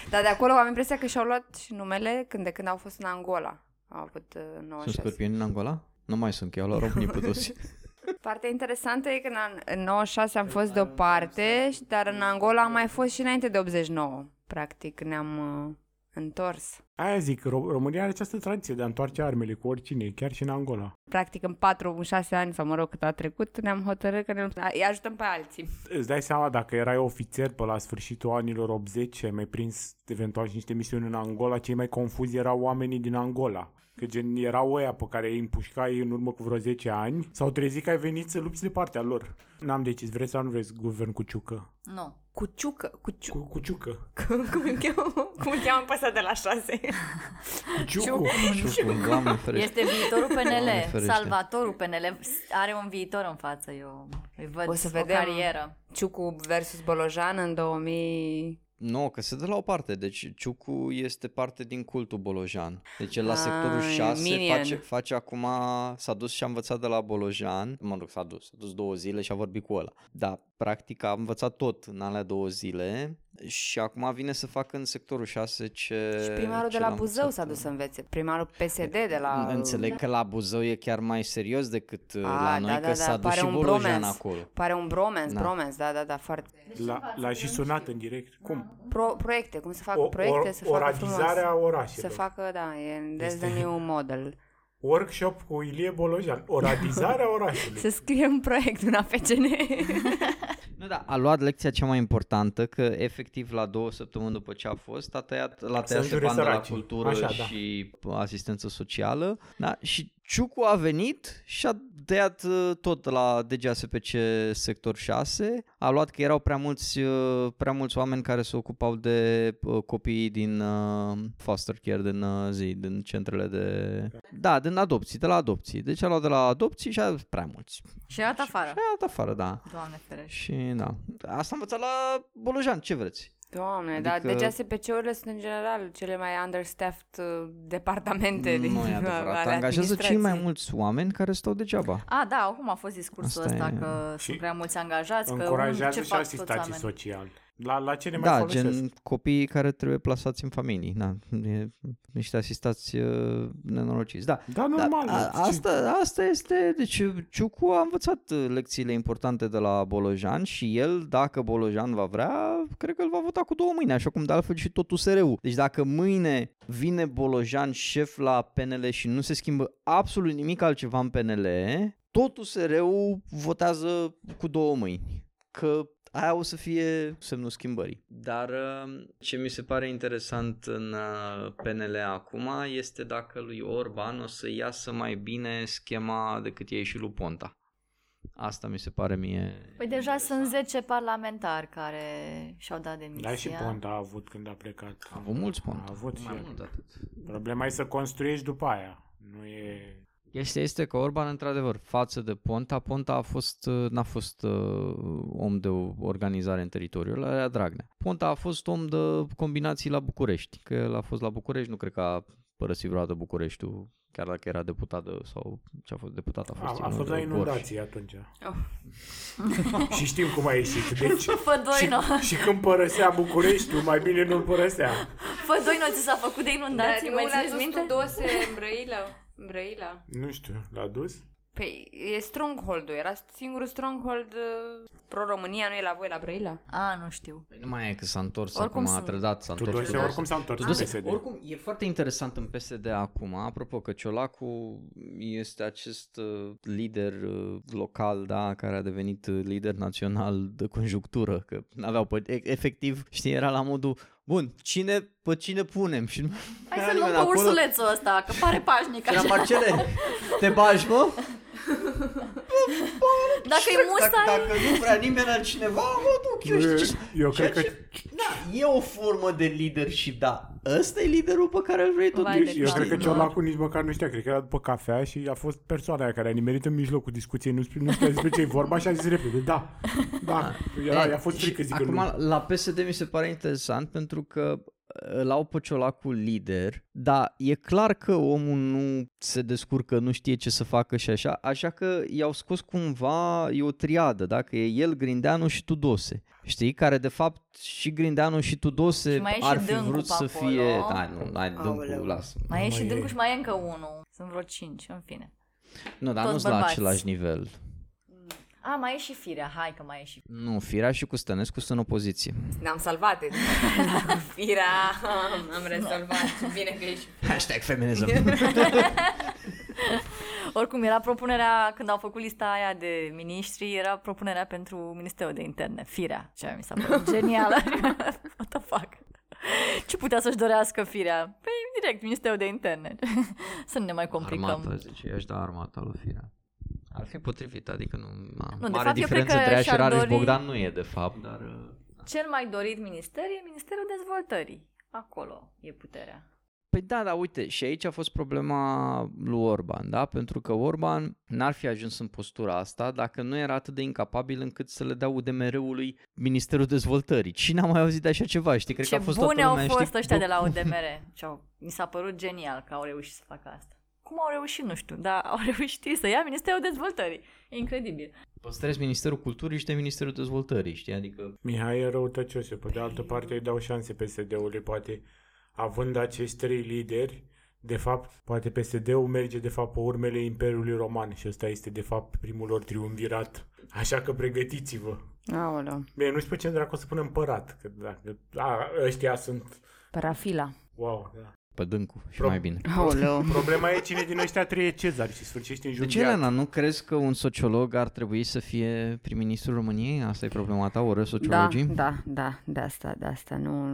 Dar de acolo am impresia că și-au luat și numele când de când au fost în Angola. Au avut uh, Sunt 96. scorpioni în Angola? Nu mai sunt, că i-au luat românii pe toți. *laughs* Partea interesantă e că în, în 96 am fost deoparte, și- dar în Angola am mai fost și înainte de 89. Practic ne-am uh, întors. Aia zic, Ro- România are această tradiție de a întoarce armele cu oricine, chiar și în Angola. Practic în 4, în 6 ani, sau mă rog cât a trecut, ne-am hotărât că ne îi ajutăm pe alții. Îți dai seama dacă erai ofițer pe la sfârșitul anilor 80 și ai mai prins eventual și niște misiuni în Angola, cei mai confuzi erau oamenii din Angola. Că că gen erau ăia pe care îi împușcai în urmă cu vreo 10 ani, s-au trezit că ai venit să lupți de partea lor. N-am decis, vreți sau nu vreți guvern cu ciucă? Nu. Cu ciucă, cu ciucă. Cu, cu ciucă. *laughs* Cum îl cheamă, cum îl cheamă pe ăsta de la șase? Cu ciucu. Ciucu, doamne ferește. Este viitorul Doamne PNL, ferește. salvatorul PNL. Are un viitor în față, eu îi văd O să o vedem. carieră. Ciucu versus Bolojan în 2000... Nu, că se dă la o parte. Deci Ciucu este parte din cultul Bolojan. Deci el la Ah, sectorul 6 minion. face, face acum, s-a dus și a învățat de la Bolojan. Mă rog, s-a dus, s-a dus două zile și a vorbit cu ăla. Da, practic a învățat tot în alea două zile și acum vine să facă în sectorul 6 ce Și primarul ce de la l-a Buzău învățat. s-a dus să învețe. Primarul PSD de la... Înțeleg că la Buzău e chiar mai serios decât uh, la Ah, noi, da, că da, s-a da, dus pare și un Bolojan bromance. acolo. Pare un bromance, Da. bromance, da, da, da, foarte... L-a, l-a și sunat în direct. Cum? Pro, proiecte, cum să facă O, proiecte, o, să facă frumos. oradizarea orașelor. Să facă, da, e that's Este- the new model. Workshop cu Ilie Bolojan. Oradizarea orașului. Să scrie un proiect în AFCN. *laughs* Nu, da, a luat lecția cea mai importantă, că efectiv la două săptămâni după ce a fost, a tăiat, l-a Să tăiat înjure Ștepan de la săracii. cultură Așa, da. și asistență socială, da? și Ciucu a venit și a tăiat uh, tot la DGASPC sector 6, a luat că erau prea mulți, uh, prea mulți oameni care se ocupau de uh, copiii din uh, foster care, din uh, zi, din centrele de... Da, din adopții, de la adopții. Deci a luat de la adopții și a prea mulți. Și a dat afară. Și a dat afară, da. Doamne ferește. Și da, asta am învățat la Bolojan, ce vreți? Doamne, Adică- dar DGSPC-urile sunt în general cele mai understaffed uh, departamente din nu e *laughs* adevărat, ale angajează cei mai administrației. mulți oameni care stau degeaba. A, da, acum a fost discursul Asta ăsta e. că Și sunt prea mulți angajați, că un, Încurajează ce și fac toți asistații oamenii. sociali. La, la ce ne mai Da, folosesc? gen copiii care trebuie plasați în familii, da, e, niște asistați uh, nenorociți. Da, Da, normal. Da, a, Ce- asta, asta este, deci Ciucu a învățat uh, lecțiile importante de la Bolojan și el, dacă Bolojan va vrea, cred că îl va vota cu două mâini, așa cum de altfel și tot USR-ul. Deci dacă mâine vine Bolojan șef la PNL și nu se schimbă absolut nimic altceva în PNL, tot USR-ul votează cu două mâini. Că aia o să fie semnul schimbării. Dar uh, ce mi se pare interesant în uh, PNL acum este dacă lui Orban o să iasă mai bine schema decât e și lui Ponta. Asta mi se pare mie... Păi deja sunt 10 parlamentari care și-au dat demisia. Da, și Ponta a avut când a plecat. A avut mulți Ponta. A avut și mai el. mult de atât. Problema e să construiești după aia. Nu e... Chestia este că Orban, într-adevăr, față de Ponta, Ponta a fost, uh, n-a fost uh, om de o organizare în teritoriu, ăla era Dragnea. Ponta a fost om de combinații la București, că el a fost la București, nu cred că a părăsit vreodată Bucureștiul, chiar dacă era deputat de, sau ce a fost deputat a fost. A, a în fost la Gorj. inundații atunci. Oh. *laughs* și știm cum a ieșit. *laughs* Deci, Fă doi, nu. și, și când părăsea Bucureștiul, mai bine nu-l părăsea. Fă doi, nu ți s-a făcut de inundații, mai țineți minte? dose în Brăila? În Brăila? Nu știu, l-a dus? Păi e stronghold-ul, era singurul stronghold uh, pro-România, nu e la voi la Brăila? A, nu știu. Păi nu mai e că s-a întors Oricum acum, a sunt. trădat, s-a întors. Tudose Tudose. oricum s-a întors în Tudose, PSD. oricum, e foarte interesant în PSD acum, apropo că Ciolacu este acest uh, lider uh, local, da, care a devenit uh, lider național de conjunctură, că n-aveau, pe, e- efectiv, știi, era la modul, bun, cine, pe cine punem? Și nu Hai era să luăm nimeni pe acolo. ursulețul ăsta, că pare pașnic Și era așa. Marcele, te bagi, mă? *laughs* Dacă e Dacă, musai... dacă nu vrea nimeni altcineva, mă duc eu. Eu- știi ce- eu ceea cred că- ce- Da, e o formă de leadership, da. Ăsta e liderul pe care îl vrei Vai totuși. de Eu Da, cred că da. Ciolacu nici măcar nu știa, cred că era după cafea și a fost persoana aia care a nimerit în mijlocul discuției, nu, știu- nu știa despre ce e vorba și a zis repede, da, da, era, E, i-a fost și frică, zic că Acum, nu. la PSD mi se pare interesant pentru că îl au pe Ciolacu lider, dar e clar că omul nu se descurcă, nu știe ce să facă și așa, așa că i-au scos cumva, e o triadă, da? că e el, Grindeanu și Tudose. Știi? Care de fapt și Grindeanu și Tudose Și mai e și ar fi Dâncu vrut pe să acolo. fie... Da, nu, hai, Dâncu, Aoleu. lasă. Mai e și mai e. Dâncu și mai e încă unul. Sunt vreo cinci, în fine. Nu, dar Toți nu sunt la bărbați. același nivel. A, mai e și firea. Hai că mai e și Nu, Firea și cu Stănescu sunt în opoziție. Ne-am salvat. Cu *laughs* firea am rezolvat. Bine că ești. Hashtag feminism. *laughs* Oricum, era propunerea, când au făcut lista aia de miniștri, era propunerea pentru Ministerul de Interne, firea, ce mi s-a părut genială. *laughs* What the fuck? Ce putea să-și dorească firea? Păi direct, Ministerul de Interne. să nu ne mai complicăm. Armata, zice, i-aș da armata lui Firea. Ar fi potrivit, adică nu... Na, Nu, de mare fapt, eu cred diferență că între ea și și-ar Rareș dori- Bogdan nu e, de fapt, dar... uh, Cel mai dorit minister e Ministerul Dezvoltării. Acolo e puterea. Păi da, dar uite, și aici a fost problema lui Orban, da? Pentru că Orban n-ar fi ajuns în postura asta dacă nu era atât de incapabil încât să le dea UDMR-ului Ministerul Dezvoltării. Cine a mai auzit de așa ceva, știi? Cred Ce că a fost bune toată au lumea, fost știi? ăștia de la UDMR. Ce-au- Mi s-a părut genial că au reușit să facă asta. Cum au reușit, nu știu, dar au *laughs* reușit să ia Ministerul Dezvoltării. E incredibil. Păstrezi Ministerul Culturii și de Ministerul Dezvoltării, știi? Adică Mihai e răutăcios. Pe de altă parte îi dau șanse PSD-ului, poate având acești trei lideri, de fapt, poate PSD-ul merge de fapt pe urmele Imperiului Roman și ăsta este de fapt primul lor triumvirat. Așa că pregătiți-vă. Aoleu. Bine, nu știu pe ce dracu o să punem împărat, că dacă, a, ăștia sunt, Parafila. wow, da. Pe dâncul și Pro- mai bine. Aoleu. *laughs* Problema e cine din ăștia trei e Cezar și sfârșește în De ce, junghiat. Elena, nu crezi că un sociolog ar trebui să fie prim-ministrul României? Asta e problema ta, oră Da, sociologii? da, da, de asta, de asta. Nu,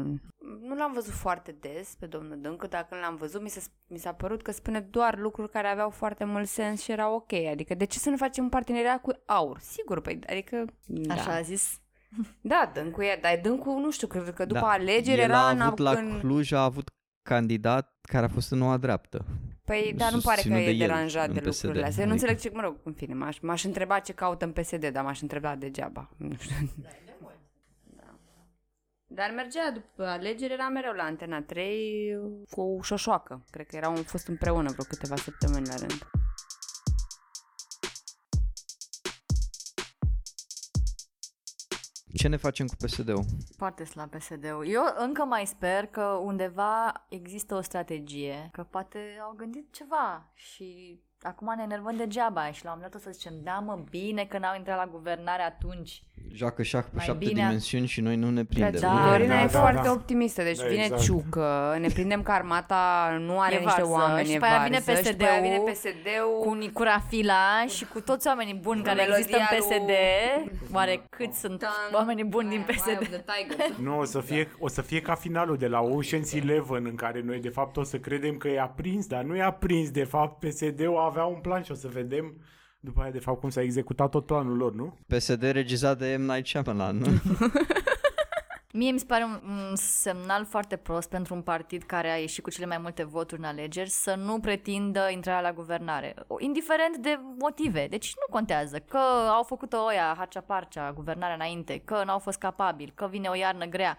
nu l-am văzut foarte des pe domnul Dâncu, dar când l-am văzut mi, s-a, mi s-a părut că spune doar lucruri care aveau foarte mult sens și erau ok. Adică de ce să nu facem un parteneriat cu aur? Sigur, păi, adică... Da. Așa a zis. Da, Dâncu e, dar Dâncu, nu știu, cred că după Da, alegeri El era a în, avut la în... Cluj, a avut candidat care a fost în noua dreaptă. Păi, dar nu pare că susținut e de el deranjat în de PSD, lucrurile astea. Eu Nu adică- înțeleg ce, mă rog, în fine, m-aș, m-aș întreba ce caută în PSD, dar m-aș întreba degeaba. *laughs* Nu știu. Da. Dar mergea după alegeri, era mereu la Antena 3 cu șoșoacă. Cred că erau fost împreună vreo câteva săptămâni la rând. Ce ne facem cu PSD-ul? Foarte slab PSD-ul. Eu încă mai sper că undeva există o strategie, că poate au gândit ceva și acum ne enervăm degeaba și la un moment dat o să zicem, da mă, bine că n-au intrat la guvernare atunci. Joacă șah pe Mai șapte bine- dimensiuni și noi nu ne prindem. Da, nu? Dorina da, e da, foarte da. optimistă, deci Da, vine exact. ciucă, ne prindem că armata nu are E niște varză, oameni, și e după aia vine varză, și după aia vine PSD-ul PSD-ul Cu Nicura Fila și cu toți oamenii buni care melodia există în lui- PSD. Oare cât sunt oamenii buni din PSD? *laughs* Nu, o să, fie, o să fie ca finalul de la Ocean's Eleven în care noi de fapt o să credem că e aprins, dar nu e aprins. De fapt, PSD-ul avea un plan și o să vedem după aia de fapt cum s-a executat tot planul lor, nu? PSD regizat de M. Night Shyamalan, nu? *laughs* Mie mi se pare un, un semnal foarte prost pentru un partid care a ieșit cu cele mai multe voturi în alegeri să nu pretindă intrarea la guvernare, O- indiferent de motive. Deci nu contează că au făcut-o oia, harcea parcea, guvernarea înainte, că n-au fost capabili, că vine o iarnă grea.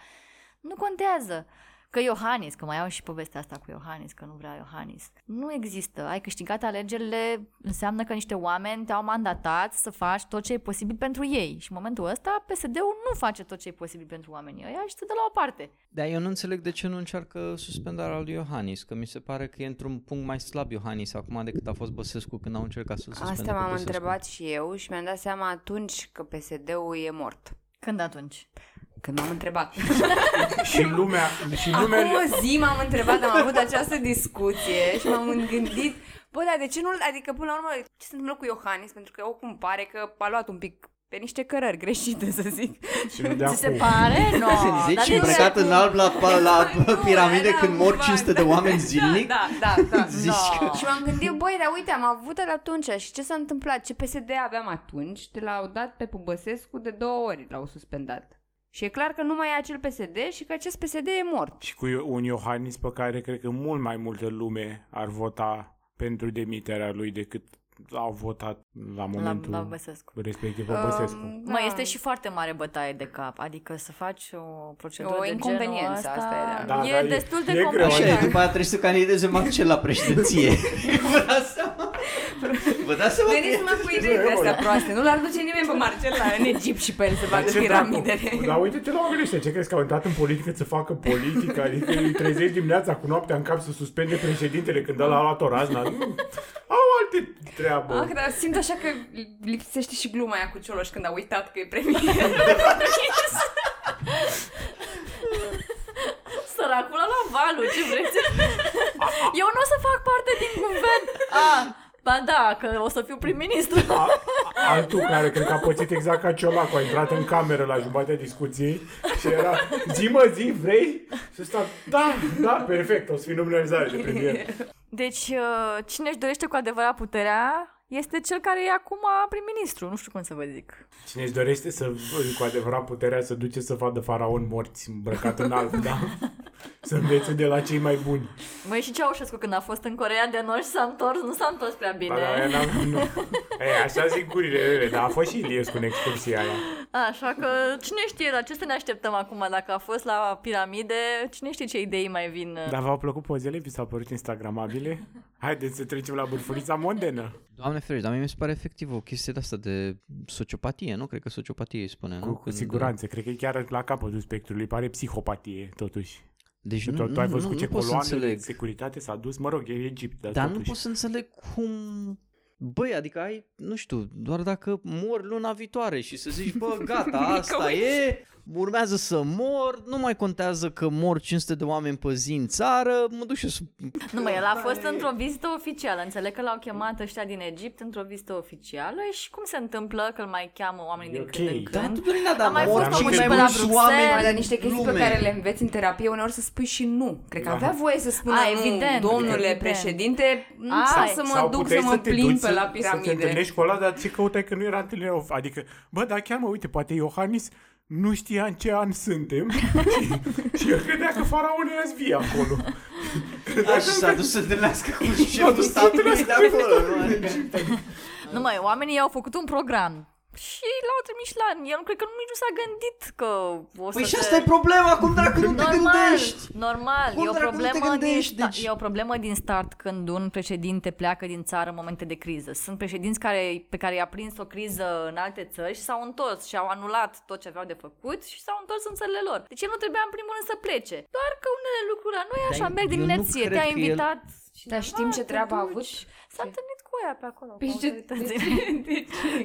Nu contează. Că Iohannis, că mai au și povestea asta cu Iohannis, că nu vrea Iohannis. Nu există. Ai câștigat alegerile, înseamnă că niște oameni te-au mandatat să faci tot ce e posibil pentru ei. Și în momentul ăsta, PSD-ul nu face tot ce e posibil pentru oamenii ăia și se dă la o parte. Dar eu nu înțeleg de ce nu încearcă suspendarea lui Iohannis, că mi se pare că e într-un punct mai slab Iohannis acum decât a fost Băsescu când au încercat să-l suspende Asta pe m-am Băsescu. întrebat și eu și mi-am dat seama atunci că PSD-ul e mort. Când atunci? Când m-am întrebat. *laughs* Și lumea, și lumea Acum o zi m-am întrebat, am avut această discuție și m-am gândit, bă, dar de ce nu, adică până la urmă, ce se întâmplă cu Iohannis? Pentru că oricum pare că a luat un pic pe niște cărări greșite, să zic. și nu de *laughs* Ți se acum. pare? No. Zici Dar și de îmbrăcat ce? în alb la, la *laughs* Nu, piramide era când mor cumva, 500 de da. oameni zilnic? Da, da, da. Zici No. că... Și m-am gândit, băi, dar uite, am avut el atunci și ce s-a întâmplat? Ce PSD aveam atunci? De l-au dat pe Pubăsescu de două ori, l-au suspendat. Și e clar că nu mai e acel PSD și că acest PSD e mort. Și cu un Iohannis pe care cred că mult mai multă lume ar vota pentru demiterea lui decât au votat la momentul La, la Băsescu. respectiv pe Băsescu. Um, Mă, este și foarte mare bătaie de cap, adică să faci o procedură O de inconveniență, genul ăsta, asta e, da. Da, e da, e- destul de e greu, complicat. Așa e, după aia trebuie să candideze Marcel la președinție. *laughs* Vă dați seama? Vă dați seama? Veniți numai cu idei de astea proaste. Nu l-ar duce nimeni pe Marcel la în Egipt și pe el să Dar facă ce piramidele. dracu? Dar uite-te la oamenii ăștia, ce crezi că au intrat în politică să facă politică? Adică îi trezești dimineața cu noaptea în cap să suspende președintele când ăla a luat o razna? Nu. Au alte treabă. Ah, dar simt așa că lipsește și gluma aia cu Cioloș când a uitat că e premier. *laughs* Săracul la valul, ce vreți? Eu nu o să fac parte din guvern. A, ba da, că o să fiu prim-ministru. A, altul care cred că a pățit exact ca Ciolacu, a intrat în cameră la jumatea discuției și era, zi mă, zi, vrei? Și ăsta, da, da, perfect, o să fii nominalizare de premier. Deci, uh, cine își dorește cu adevărat puterea este cel care e acum prim-ministru, nu știu cum să vă zic. Cine își dorește să, cu adevărat puterea să duce să vadă faraon morți îmbrăcat în alb, da? *laughs* Să învețe de la cei mai buni. Măi, și Ceaușescu când a fost în Corea de Nord și s-a întors, nu s-a întors prea bine. Ba, da, n-am- nu. *laughs* Ei, așa zic gurile rele, dar a fost și Iliescu în excursia aia. Așa că cine știe la ce să ne așteptăm acum dacă a fost la piramide, cine știe ce idei mai vin. Dar v-au plăcut pozele? Vi s-au părut instagramabile? Haideți să trecem la bârfurița mondenă. Doamne ferește, dar mie mi se pare efectiv o chestie de asta de sociopatie, nu? Cred că sociopatie îi spune, nu? Cu, cu Când- siguranță, cred că e chiar la capătul spectrului, pare psihopatie, totuși. Deci Tu, nu, tu ai nu, văzut nu, cu ce nu pot să coloane de înțeleg. securitate s-a dus? Mă rog, e Egipt, dar, Dar nu totuși. pot să înțeleg cum... Băi, adică ai, nu știu, doar dacă mor luna viitoare și să zici, bă, gata, *laughs* asta e, urmează să mor, nu mai contează că mor 500 de oameni pe zi în țară, mă duc și eu să... Nu, mă, el a fost într-o vizită oficială. Înțeleg că l-au chemat ăștia din Egipt într-o vizită oficială și cum se întâmplă că îl mai cheamă oamenii E din ok. când în Da, când? Tudorina, dar Am mai mor fost cei omul mai și pe la mulți Bruxelles, oameni Dar din niște chestii pe lume. care le înveți în terapie, uneori să spui și nu. Cred că Da. avea voie să spună A, nu, evident, domnule evident. președinte, nu A, sau să mă Sau duc puteai să mă te plimb duci pe la Să te piramide. întâlnești cu ăla, dar ce căutai că nu era întâlnire of- Adică, bă, dar chiar mă, uite, poate Iohannis nu știa în ce an suntem *laughs* și, și el credea că faraonii ați vie acolo. Așa s-a dus să întâlnească cu șeful statului de acolo. nu? Nu mai, oamenii au făcut un program și l-au trimis la... El nu cred că nici nu s-a gândit că o să Păi și se- asta e problema, cum dracu nu te Normal, gândești? normal. Cum e, o dracu nu te problemă din gândești? sta- Deci- e o problemă din start când un președinte pleacă din țară în momente de criză. Sunt președinți care, pe care i-a prins o criză în alte țări și s-au întors și au anulat tot ce aveau de făcut și s-au întors în țările lor. Deci el nu trebuia în primul rând să plece. Doar că unele lucruri la noi așa Dar merg eu din nu inerție. cred Te-a că el- invitat și Dar știm ce te treabă a duci. avut? S-a întâlnit cu ea pe acolo. Păi cu ce- autoritățile.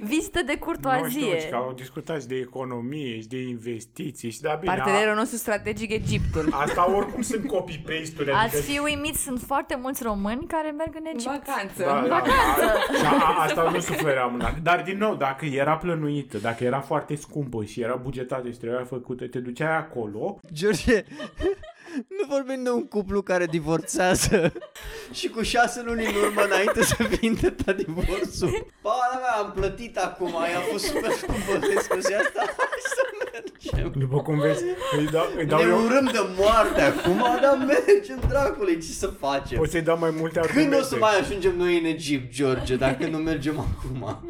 Vizită *laughs* de Nu știu, curtoazie. și că au discutat și de economie și de investiții și da, bine, a, Partenerul nostru strategic, Egiptul. asta oricum sunt copy-paste-uri. Ați adică- fi uimiți, sunt foarte mulți români care merg în În Egipt. vacanță. Da, da, a, și a, a, asta nu sufeream. Dar, dar din nou, dacă era plănuită, dacă era foarte scumpă și era bugetată și trebuia făcută, te duceai acolo, George, *laughs* nu vorbim de un cuplu care divorțează și cu șase luni în urmă înainte să vină ta divorțul. Pana mea, am plătit acum, a fost super scumpă discuția asta. Hai să mergem. după cum vezi, îi dau, îi dau Ne eu, urâm de moarte acum, dar mergem, dracule, ce să facem? poți să-i dau mai multe Când argumente. o să mai ajungem noi în Egipt, George, dacă nu mergem acum?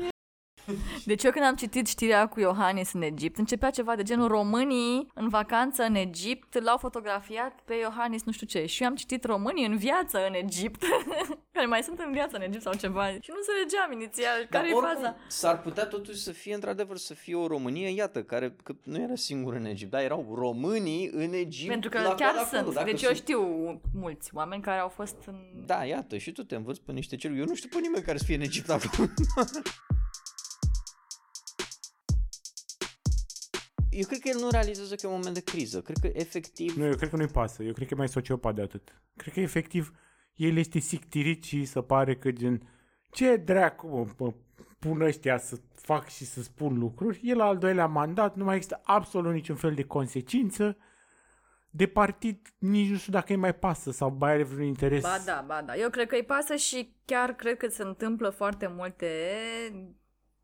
Deci eu când am citit știrea cu Iohannis în Egipt, începea ceva de genul românii în vacanță în Egipt l-au fotografiat pe Iohannis nu știu ce. Și eu am citit românii în viață în Egipt, *laughs* care mai sunt în viață în Egipt sau ceva. Și nu înțelegeam inițial care e Dar oricum, faza. S-ar putea totuși să fie într-adevăr să fie o Românie, iată, care că nu era singur în Egipt, dar erau românii în Egipt. Pentru că la chiar coada acolo, sunt. dacă Deci eu știu mulți oameni care au fost în... Da, iată, și tu te învăț pe niște ceruri. Eu nu știu pe nimeni care să fie în Egipt acum. *laughs* Eu cred că el nu realizează că e un moment de criză. Cred că efectiv... Nu, eu cred că nu-i pasă. Eu cred că e mai sociopat de atât. Cred că efectiv el este sictirit și să pare că gen ce dracu mă, mă pun ăștia să fac și să spun lucruri. El al doilea mandat, nu mai există absolut niciun fel de consecință. De partid nici nu știu dacă îi mai pasă sau mai are vreun interes. Ba da, ba da. Eu cred că îi pasă și chiar cred că se întâmplă foarte multe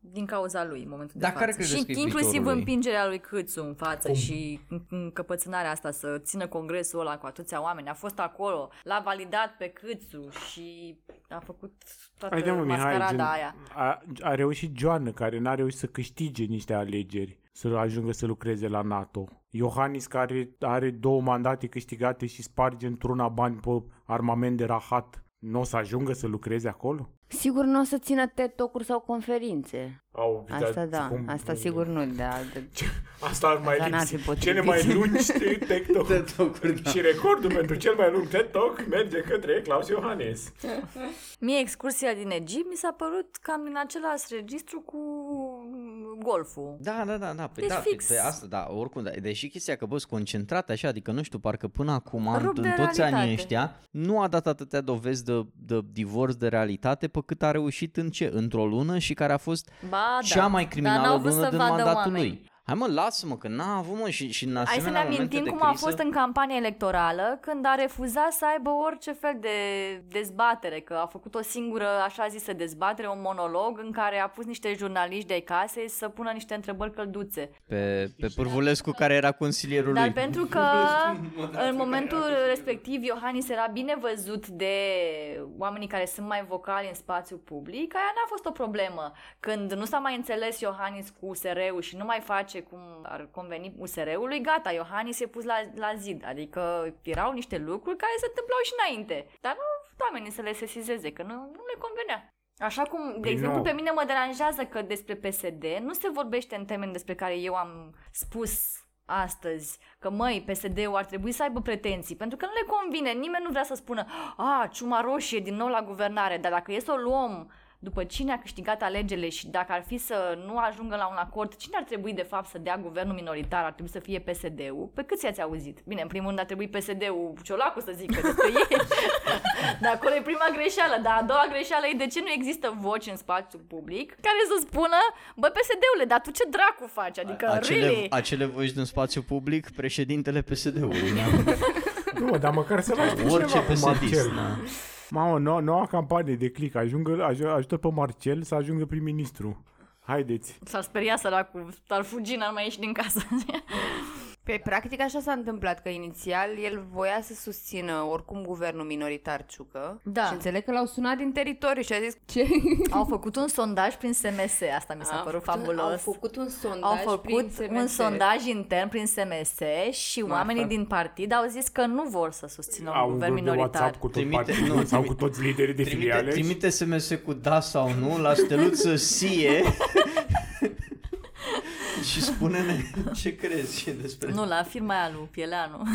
din cauza lui în momentul Dar de care față. credeți Și că e inclusiv viitorul lui? împingerea lui Câțu în față Cum? și încăpățânarea asta să țină congresul ăla cu atâția oameni. A fost acolo, l-a validat pe Câțu și a făcut toată Haide mă, Mihai, mascarada gen, aia. a, a reușit Joană, care n-a reușit să câștige niște alegeri, să ajungă să lucreze la NATO. Iohannis, care are două mandate câștigate și sparge într-una bani pe armament de rahat, nu o să ajungă să lucreze acolo? Sigur nu o să țină TED Talk-uri sau conferințe. Au, Asta da, cum- asta sigur nu. Da, de... Asta ar mai Asta n-ar lipsi. fi potrivit. Cele mai lungi *laughs* TED Talk. *laughs* TED Talk-uri, da. Și recordul pentru cel mai lung TED Talk merge către Claus Iohannis. Mie excursia din Egipt mi s-a părut cam din același registru cu golful. Da, da, da, da. Păi Deci da, fix. Pe, pe asta, da, oricum, da. Deși chestia că, bă, sunt concentrat așa, adică nu știu, parcă până acum, în, Rup de în toți anii realitate. ăștia, nu a dat atâtea dovezi de, de divorț de realitate pe cât a reușit în ce? Într-o lună și care a fost Ba, cea da. mai Dar criminală n-au vrut lună să din vadă mandatul oameni. lui. Hai mă, lasă-mă, că n-a avut mă și, și în Hai să ne asemenea momente amintim de cum criză, a fost în campania electorală când a refuzat să aibă orice fel de dezbatere, că a făcut o singură așa zisă dezbatere, un monolog în care a pus niște jurnaliști de casei să pună niște întrebări călduțe. pe, pe Pârvulescu care era consilierul Dar lui. pentru că în momentul respectiv Iohannis era bine văzut de oamenii care sunt mai vocali în spațiu public, aia n-a fost o problemă. Când nu s-a mai înțeles Iohannis cu USR-ul și nu mai face cum ar conveni USR-ului, gata, Iohannis e pus la, la zid. Adică erau niște lucruri care se întâmplau și înainte. Dar nu oamenii să le sesizeze, că nu, nu le convenea. Așa cum, de Păi exemplu, nu. pe mine mă deranjează că despre PSD nu se vorbește în termeni despre care eu am spus astăzi că, măi, PSD-ul ar trebui să aibă pretenții, pentru că nu le convine, nimeni nu vrea să spună a, ciuma roșie din nou la guvernare, dar dacă e să o luăm după cine a câștigat alegerile și dacă ar fi să nu ajungă la un acord, cine ar trebui de fapt să dea guvernul minoritar? Ar trebui să fie PSD-ul? Pe câți ați auzit? Bine, în primul rând ar trebui PSD-ul Ciolacu să zică despre *laughs* ei. dar acolo e prima greșeală. Dar a doua greșeală e de ce nu există voci în spațiul public care să spună, bă, PSD-ule, dar tu ce dracu faci? Adică, acele, really? acele voci din spațiu public, președintele PSD-ului. *laughs* Nu, dar măcar să mai știe Orice cineva cu psd Marcel. da. Mamă, noua, noua campanie de click, ajungă, aj, ajută pe Marcel să ajungă prim-ministru. Haideți. S-ar speria săracul, ar fugi, n-ar mai ieși din casă. *laughs* Pe practic așa s-a întâmplat că inițial el voia să susțină oricum guvernul minoritar Ciucă Da. și înțeleg că l-au sunat din teritoriu și a zis ce? *laughs* Au făcut un sondaj prin SMS, asta mi s-a Au părut făcut un- fabulos. Au făcut un sondaj Au făcut prin un SMS. sondaj intern prin SMS și Marfa. oamenii din partid au zis că nu vor să susțină un Au un guvern grup de minoritar. WhatsApp cu tot Trimite- partidul nu, sau trimite- cu toți liderii de Trimite, filiale. trimite SMS cu da sau nu la steluță *laughs* sie *laughs* și spune-ne ce crezi despre Nu, la firma aia lui Pieleanu. *laughs*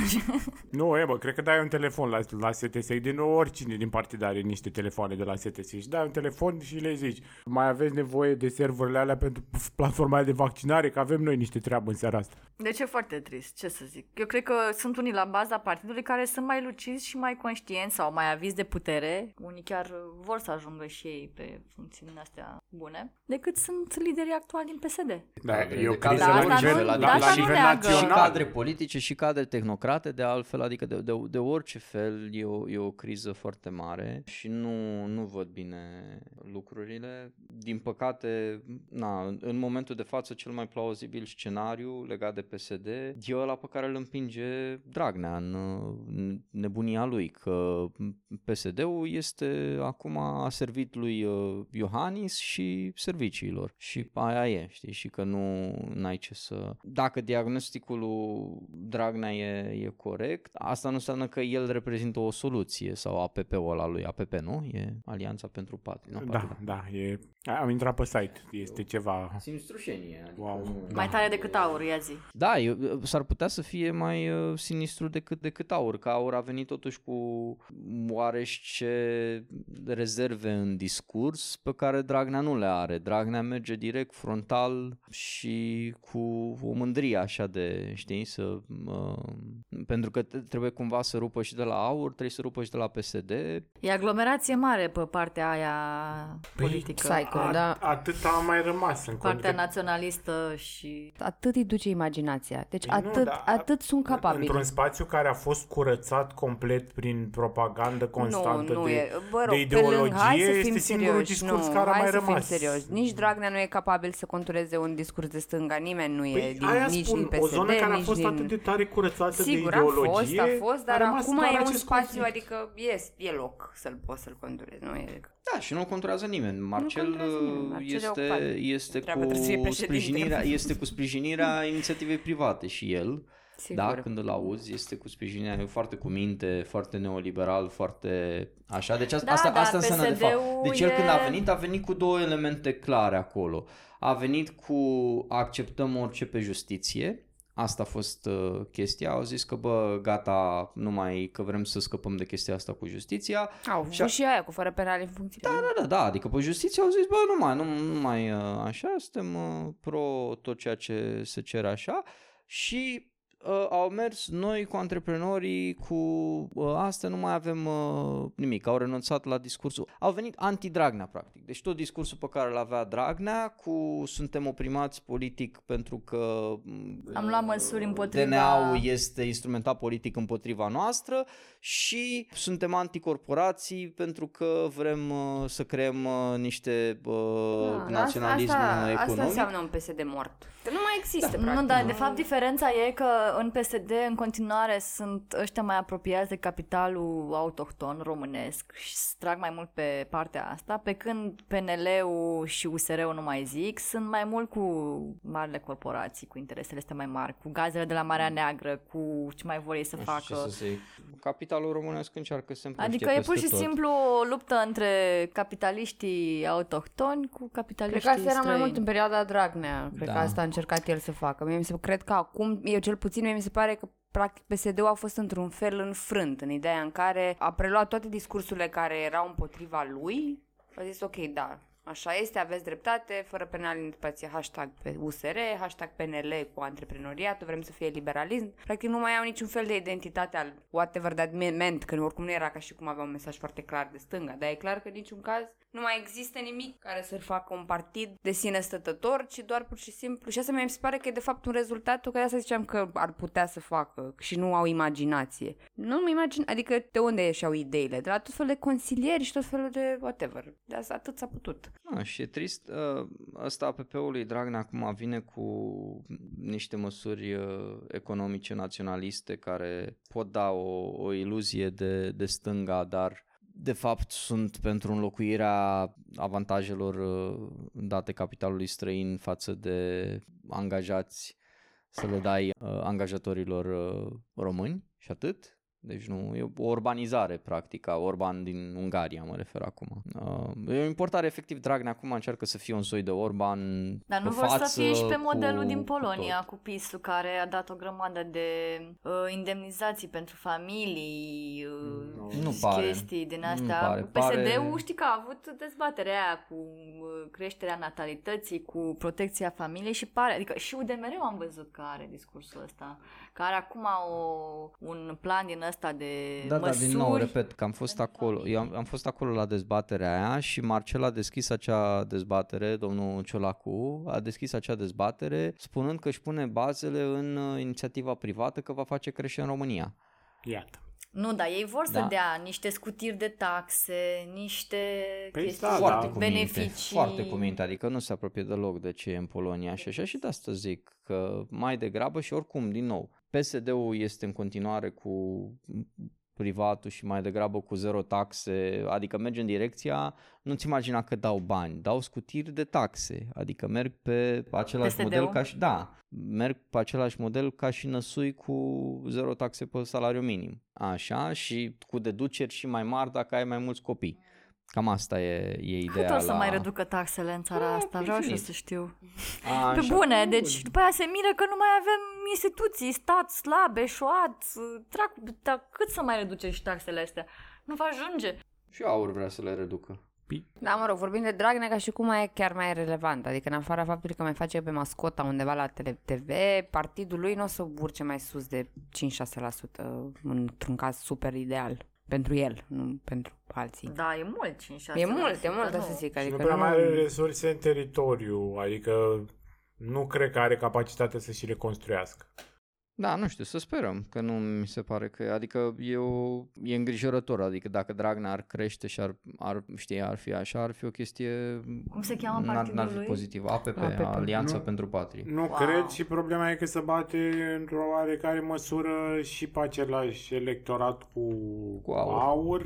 Nu, e, bă, cred că dai un telefon la, la STS. Din oricine din partid are niște telefoane de la STS și dai un telefon și le zici mai aveți nevoie de serverele alea pentru platforma aia de vaccinare, că avem noi niște treabă în seara asta. Deci e foarte trist, ce să zic. Eu cred că sunt unii la baza partidului care sunt mai lucizi și mai conștienți sau mai avizi de putere. Unii chiar vor să ajungă și ei pe funcții din astea bune, decât sunt liderii actuali din PSD. Da, Cadre, e o de criză cadre la politice, nivel, da, la, asta la nu nivel neagă. și național. cadre politice și cadre tehnocrate, de altfel, adică de, de, de orice fel e o, e o criză foarte mare și nu, nu văd bine lucrurile. Din păcate, na, în momentul de față, cel mai plauzibil scenariu legat de PSD e ăla pe care îl împinge Dragnea în, în nebunia lui, că PSD-ul este acum a servit lui uh, Iohannis și serviciilor și aia e, știi, și că nu ai ce să... Dacă diagnosticul lui Dragnea e, e corect, asta nu înseamnă că el reprezintă o soluție sau APP-ul ăla lui APP, nu? E Alianța pentru Patrie, nu? Da, da, e... Am intrat pe site, este ceva... Simți strușenie. Adică Wow. nu- Mai tare decât aur, ia zi. Da, eu, s-ar putea să fie mai uh, sinistru decât, decât aur, că aur a venit totuși cu oarește rezerve în discurs pe care Dragnea nu le are. Dragnea merge direct, frontal și cu o mândrie așa de, știi, să... Uh, pentru că te- trebuie cumva să rupă și de la aur, trebuie să rupă și de la PSD. E aglomerație mare pe partea aia politică. Psycho, A, da. Atât a mai rămas în Partea context. naționalistă și... Atât îi duce imaginația. Deci Păi nu, atât, dar atât sunt capabili. Într-un spațiu care a fost curățat complet prin propagandă constantă nu, nu de, e. Vă rog, de pe lângă, ideologie, hai să fim este singurul serioși. discurs nu, care a hai mai să rămas. fim serioși. Nici Dragnea nu e capabil să contureze un discurs de stânga, nimeni nu e Păi din, aia nici spun, din PSD, o zonă care a nici fost din... atât de tare curățată Sigur, de a ideologie, fost, a fost, dar rămas acum doar e un acest spațiu, conflict. adică e, e loc să-l poți să-l conturezi, nu e... Da, și nu controlează nimeni. Marcel, controlează nimeni. Marcel e este, ocupat. este, Treabă trebuie să fie cu președinte. sprijinirea, este cu sprijinirea *laughs* inițiativei private și el. Sigur. Da, când îl auzi, este cu sprijinirea, e foarte cu minte, foarte neoliberal, foarte așa. Deci asta, Da, asta, dar asta înseamnă de fapt. PSD-ul Deci el e- când a venit, a venit cu două elemente clare acolo. A venit cu acceptăm orice pe justiție, Asta a fost uh, chestia, au zis că bă, gata, nu mai că vrem să scăpăm de chestia asta cu justiția. Au Și și, a- și aia cu fără penale în funcție. Da, da, da, da, adică pe justiție au zis, bă, nu mai, nu, nu mai uh, așa, suntem uh, pro tot ceea ce se cere așa și uh, au mers noi cu antreprenorii, cu uh, asta nu mai avem uh, nimic, au renunțat la discursul, au venit anti-Dragnea practic, deci tot discursul pe care îl avea Dragnea cu suntem oprimați politic pentru că mm, Am luat măsuri împotriva- DNA-ul este instrumentat politic împotriva noastră și suntem anticorporații pentru că vrem uh, să creăm uh, niște uh, Da, naționalism asta, asta, economic. Asta înseamnă un PSD mort. Că nu mai există, Da, practic. nu, dar de fapt diferența e că în PSD în continuare sunt ăștia mai apropiați de capitalul autohton românesc și se trag mai mult pe partea asta, pe când PNL-ul și USR-ul nu mai zic, sunt mai mult cu marile corporații, cu interesele astea mai mari, cu gazele de la Marea Neagră, cu ce mai vor ei să Nu știu facă. ce să zic. Capitalul românesc încearcă să se împrăștie Adică e pur peste și tot. simplu o luptă între capitaliștii autohtoni cu Cred capitaliștii că asta era mai străini. mult în perioada Dragnea. Cred Da. că asta a încercat el să facă. Mie mi se cred că acum, eu cel puțin, mie mi se pare că practic PSD-ul a fost într-un fel înfrânt în ideea în care a preluat toate discursurile care erau împotriva lui. A zis ok, da, așa este, aveți dreptate, fără penal în spație, hashtag pe USR, hashtag PNL cu antreprenoriatul, vrem să fie liberalism. Practic nu mai au niciun fel de identitate al whatever that meant, că oricum nu era ca și cum avea un mesaj foarte clar de stânga, dar e clar că în niciun caz nu mai există nimic care să facă un partid de sine stătător, ci doar pur și simplu. Și asta mi se pare că e de fapt un rezultat că de asta ziceam că ar putea să facă și nu au imaginație. Nu mi imagin, adică de unde ieșeau ideile? De la tot felul de consilieri și tot felul de whatever. De asta atât s-a putut. Ah, și e trist, uh, ăsta APP-ului Dragnea acum vine cu niște măsuri uh, economice naționaliste care pot da o, o iluzie de, de stânga, dar de fapt sunt pentru înlocuirea avantajelor uh, date capitalului străin față de angajați să le dai uh, angajatorilor uh, români și atât. Deci nu, e o urbanizare practic, a Orban din Ungaria mă refer acum. Uh, e o importare efectiv, Dragnea acum încearcă să fie un soi de Orban Dar nu pe vor față, să fie și pe cu- modelul din cu Polonia, tot. cu PIS-ul, care a dat o grămadă de uh, indemnizații pentru familii, uh, Nu și pare. chestii din Nu astea. pare. PSD-ul Pare- știi că a avut dezbaterea aia cu uh, creșterea natalității, cu protecția familiei și pare, adică și UDMR-ul am văzut că are discursul ăsta, că are acum o, un plan din ăsta de Da, măsuri. da, din nou, repet, că am fost pentru acolo, familie. eu am, am fost acolo la dezbaterea aia și Marcel a deschis acea dezbatere, domnul Ciolacu a deschis acea dezbatere spunând că își pune bazele în uh, inițiativa privată că va face crește în România. Iată. Nu, dar ei vor să Da. dea niște scutiri de taxe, niște Păi chestii, da, foarte da. cu minte, beneficii. foarte cu minte, adică nu se apropie deloc de ce e în Polonia și așa și de asta zic că mai degrabă și oricum, din nou, PSD-ul este în continuare cu privatul și mai degrabă cu zero taxe, adică merge în direcția, nu-ți imagina că dau bani, dau scutiri de taxe, adică merg pe același PSD-ul? model ca și, da, merg pe același model ca și năsui cu zero taxe pe salariu minim, așa, și cu deduceri și mai mari dacă ai mai mulți copii. Cam asta e, e Cât ideea o să la... mai reducă taxele în țara Da, asta? Vreau și eu infinit. să știu. A, Pe așa. bune, deci după aia se miră că nu mai avem instituții, stat slab, eșuat, dracu, dar cât să mai reduce și taxele astea? Nu va ajunge. Și aur vrea să le reducă. Da, mă rog, vorbim de Dragnea ca și cum e chiar mai relevant. Adică în afara faptului că mai face pe mascota undeva la tele- TV, partidul lui nu o să urce mai sus de 5-6% într-un caz super ideal. Pentru el, nu pentru alții. Da, e mult 5 E mult, e mult, o să zic. Și Adică nu prea mai are resurse în teritoriu, adică nu cred că are capacitatea să și le construiască. Da, nu știu, să sperăm, că nu mi se pare că, adică e, o, e îngrijorător, adică dacă Dragnea ar crește și ar, ar, știi, ar fi așa, ar fi o chestie, Cum se cheamă n-ar, partidul n-ar fi lui? pozitivă, APP, APP. Alianța Nu. pentru Patrie. Nu Wow. cred și problema e că se bate într-o oarecare măsură și pe același electorat cu, Cu aur. aur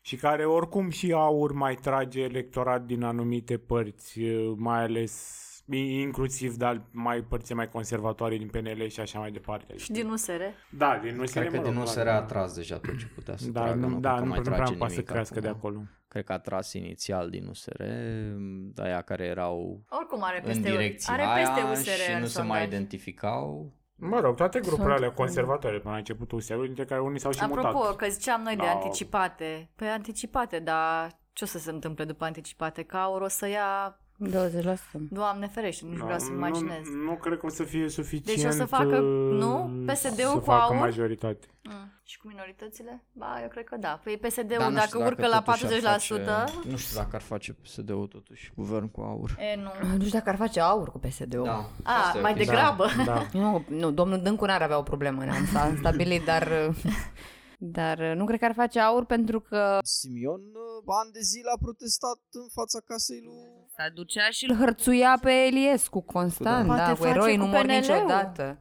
și care oricum și aur mai trage electorat din anumite părți, mai ales inclusiv dar mai părți mai conservatoare din PNL și așa mai departe. Și din USR? Da, din USR, Cred că mă rog, din USR clar. a atras deja tot ce putea să Da, tragă, nu, nu da, cred că nu, mai nu prea trage îmi pasă să nimic crească de acum. acolo. Cred că a tras inițial din USR, aia care erau Oricum are în peste, direcția are aia peste USR și în nu se sondaj. mai identificau. Mă rog, toate grupurile Sunt- alea conservatoare până la începutul secolului, dintre care unii s-au și Apropo, mutat. că ziceam noi de La- anticipate. Pe anticipate, dar ce o să se întâmple după anticipate? Că aur o să ia, 20%. Doamne ferește, nu vreau să nu, imaginez. nu cred că o să fie suficient Deci o să facă, uh, nu? PSD-ul să cu facă aur? majoritate. Mm. Și cu minoritățile? Ba, eu cred că da. Păi PSD-ul, Dar nu dacă știu urcă la totuși ar 40%, Face, nu știu dacă ar face PSD-ul totuși guvern cu aur. e, nu. Nu știu dacă ar face aur cu PSD-ul. Da. A, Asta e mai o chestie. degrabă. Da. *laughs* Nu, nu, domnul Dâncu n-ar avea o problemă, ne-am sta- *laughs* stabilit, dar... *laughs* Dar nu cred că ar face aur pentru că Simion uh, ani de zile a protestat în fața casei lui... se ducea și îl hărțuia pe Eliescu constant, Poate da, cu face eroi cu nu mor PNL-ul. niciodată.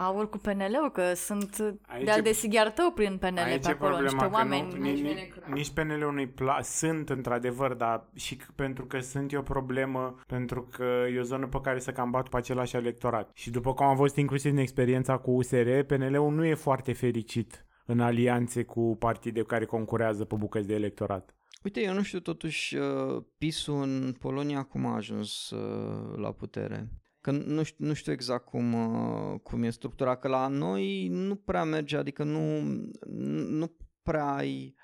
Aur cu PNL-ul, că sunt Aici de-al e- de sighiar tău prin PNL Aici pe e acolo, niște problema, că oameni. nu, nici, nici, nici PNL-ul nu-i pla- sunt într-adevăr, dar și c- pentru că sunt e o problemă, pentru că e o zonă pe care să cam bat pe același electorat. Și după cum am văzut inclusiv în experiența cu USR, PNL-ul nu e foarte fericit în alianțe cu partide care concurează pe bucăți de electorat. Uite, eu nu știu totuși uh, PIS-ul în Polonia cum a ajuns uh, la putere. Că nu știu, nu știu exact cum, uh, cum e structura, că la noi nu prea merge, adică nu, nu prea ai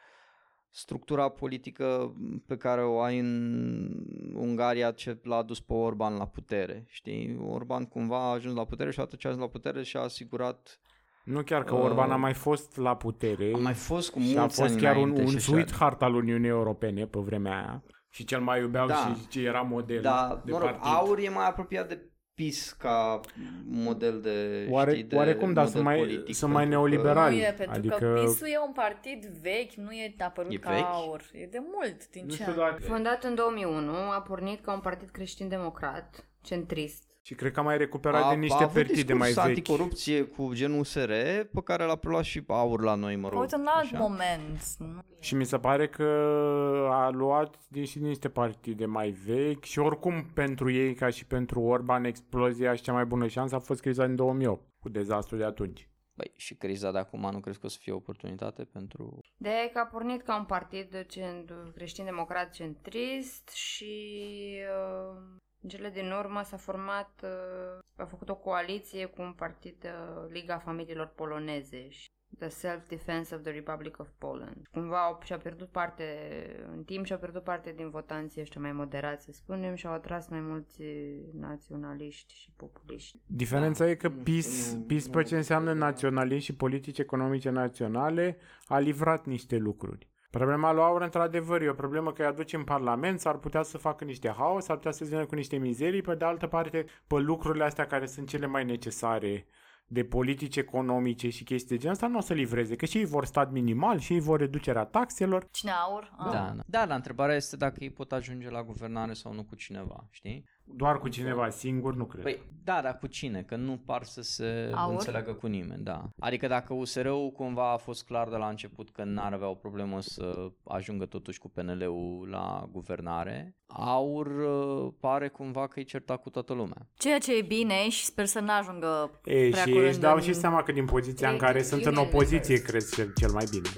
structura politică pe care o ai în Ungaria ce l-a dus pe Orban la putere, știi? Orban cumva a ajuns la putere și atunci a ajuns la putere și a asigurat Nu chiar că Uh, Orban a mai fost la putere a mai fost cu și a mulți fost ani chiar un, înainte un și așa. sweetheart al Uniunii Europene pe vremea aia. Și cel mai iubeau Da. și ce era model Da, de mă rog, partid. aur e mai apropiat de PIS ca model de, Oare, știi, de oarecum, dar sunt model mai, politic, sunt mai pentru că- neoliberali. Nu e, pentru adică, că PIS-ul e un partid vechi, nu e apărut E ca vechi? aur. E de mult, din nu ce știu an? dacă... Fondat în 2001, a pornit ca un partid creștin-democrat, centrist. Și cred că a mai recuperat a, de niște a avut partide discurs mai vechi. anticorupție cu genul USR, pe care l-a preluat și aur la noi, mă rog. Uite, un alt așa. moment. Nu? Și mi se pare că a luat din și niște partide mai vechi și oricum pentru ei, ca și pentru Orban, explozia și cea mai bună șansă a fost criza din 2008, cu dezastru de atunci. Băi, și criza de acum nu crezi că o să fie o oportunitate pentru... De că a pornit ca un partid cent- creștin-democrat centrist și uh, în cele din urmă s-a format, uh, a făcut o coaliție cu un partid, uh, Liga Familiilor Poloneze și The Self-Defense of the Republic of Poland. Cumva au, și-a pierdut parte, în timp și-a pierdut parte din votanții ăștia mai moderați, să spunem, și au atras mai mulți naționaliști și populiști. Diferența e că Nu PIS, știu, nu- PIS nu- pe ce înseamnă naționalism și politici economice naționale, a livrat niște lucruri. Problema lui Aur, într-adevăr, e o problemă că îi aduce în Parlament, s-ar putea să facă niște haos, s-ar putea să vină cu niște mizerii, pe de altă parte, pe lucrurile astea care sunt cele mai necesare de politici economice și chestii de genul ăsta, nu o să livreze, că și ei vor stat minimal, și ei vor reducerea taxelor. Cine aur? Ah. Da, da. da, dar întrebarea este dacă ei pot ajunge la guvernare sau nu cu cineva, știi? Doar cu cineva singur, nu cred. Păi, da, dar cu cine? Că nu par să se Aur? înțeleagă cu nimeni, da. Adică dacă USR-ul cumva a fost clar de la început că n-ar avea o problemă să ajungă totuși cu PNL-ul la guvernare, Aur uh, pare cumva că e certat cu toată lumea. Ceea ce e bine și sper să n-ajungă E, prea și curând își dau în- și seama că din poziția în E, care e, sunt e în bine, opoziție, de cred cel, cel mai bine.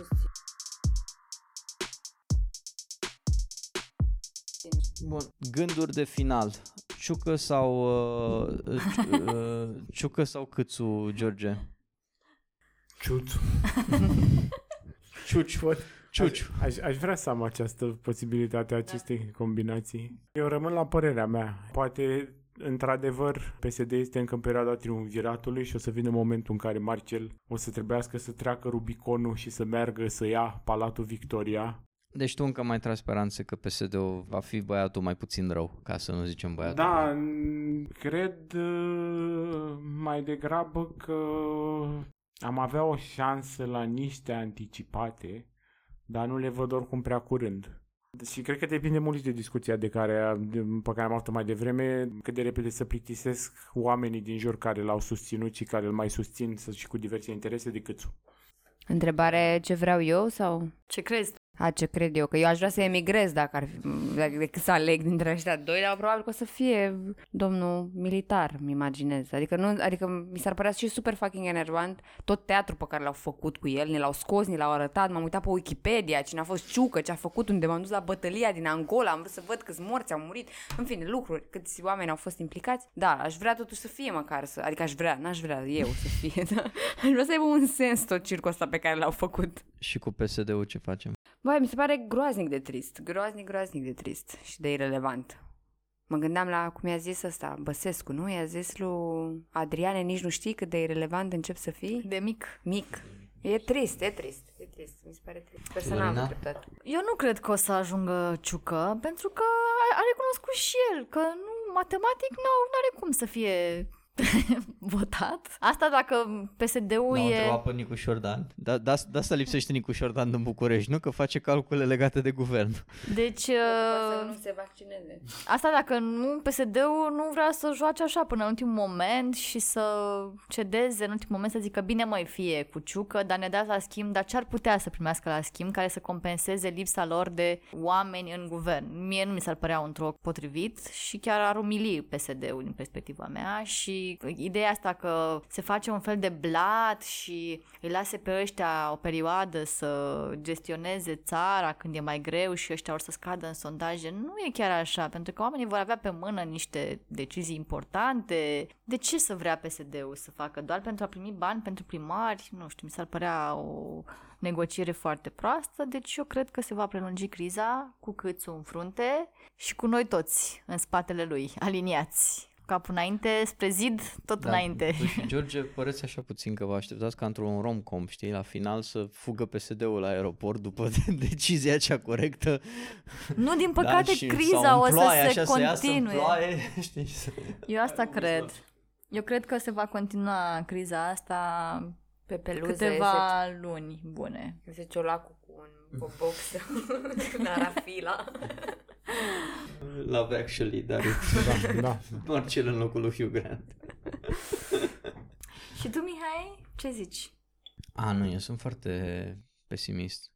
Bun, gânduri de final. Ciucă sau uh, ci- uh, Ciucă sau Câțu, George? Ciut. Ciuci. Ciuci. Aș, aș vrea să am această posibilitate a acestei combinații. Eu rămân la părerea mea. Poate, într-adevăr, PSD este încă în perioada triumviratului și o să vină momentul în care Marcel o să trebuiască să treacă Rubiconul și să meargă să ia Palatul Victoria. Deci tu încă mai tragi speranțe că PSD-ul va fi băiatul mai puțin rău, ca să nu zicem băiatul Da, rău. n- cred uh, mai degrabă că am avea o șansă la niște anticipate, dar nu le văd oricum prea curând. Și cred că depinde mult și de discuția de care, de, pe care am avut-o mai devreme, cât de repede să plictisesc oamenii din jur care l-au susținut și care îl mai susțin să- și cu diverse interese decât Întrebare ce vreau eu sau? Ce crezi? A, ce cred eu, că eu aș vrea să emigrez dacă ar fi, dacă, decât să aleg dintre ăștia doi, dar probabil că o să fie domnul militar, mi imaginez. Adică, nu, adică mi s-ar părea și super fucking enervant tot teatrul pe care l-au făcut cu el, ne l-au scos, ne l-au arătat, m-am uitat pe Wikipedia, cine a fost Ciucă, ce a făcut, unde m-am dus la bătălia din Angola, am vrut să văd câți morți au murit, în fine, lucruri, câți oameni au fost implicați. Da, aș vrea totuși să fie măcar să, adică aș vrea, n-aș vrea eu să fie, *laughs* da? aș vrea să aibă un sens tot circul ăsta pe care l-au făcut. Și cu PSD-ul ce facem? Băi, mi se pare groaznic de trist, groaznic, groaznic de trist și de irelevant. Mă gândeam la cum i-a zis ăsta, Băsescu, nu? I-a zis lui Adriane, nici nu știi cât de irelevant încep să fii? De mic. Mic. E trist, e trist, e trist, mi se pare trist. Personal, Lorena? dreptate. Eu nu cred că o să ajungă Ciucă, pentru că a a recunoscut și el că nu, matematic nu are cum să fie *laughs* votat. Asta dacă PSD-ul L-au e... întrebat pe Nicu Șordan. Da, da, de asta lipsește Nicu Șordan din București, nu? Că face calcule legate de guvern. Deci... Să uh, nu se vaccineze. Asta dacă nu, PSD-ul nu vrea să joace așa până în ultimul moment și să cedeze în ultimul moment să zică bine mai fie cu ciucă, dar ne dați la schimb, dar ce ar putea să primească la schimb care să compenseze lipsa lor de oameni în guvern. Mie nu mi s-ar părea un troc potrivit și chiar ar umili PSD-ul din perspectiva mea și ideea asta că se face un fel de blat și îi lase pe ăștia o perioadă să gestioneze țara când e mai greu și ăștia or să scadă în sondaje, nu e chiar așa, pentru că oamenii vor avea pe mână niște decizii importante. De ce să vrea PSD-ul să facă? Doar pentru a primi bani pentru primari? Nu știu, mi s-ar părea o negociere foarte proastă, deci eu cred că se va prelungi criza cu câțul în frunte și cu noi toți în spatele lui, aliniați. Capul înainte, spre zid, tot Da, înainte. Tu și *laughs* George păreți așa puțin că vă așteptați ca într-un rom-com, știi, la final să fugă PSD-ul la aeroport după *laughs* decizia cea corectă. Nu, din da, păcate, și- criza sau o în să ploaie, se așa, să iasă în continue. ploaie, *laughs* știi, să... Eu asta cred. Eu cred că se va continua criza asta Pe peluză câteva luni bune. Ese ciolacul cu un bobox la rafila. *laughs* Love Actually, dar Da, *laughs* da. Marcel în locul lui Hugh Grant. *laughs* Și tu, Mihai, ce zici? A, nu, eu sunt foarte pesimist.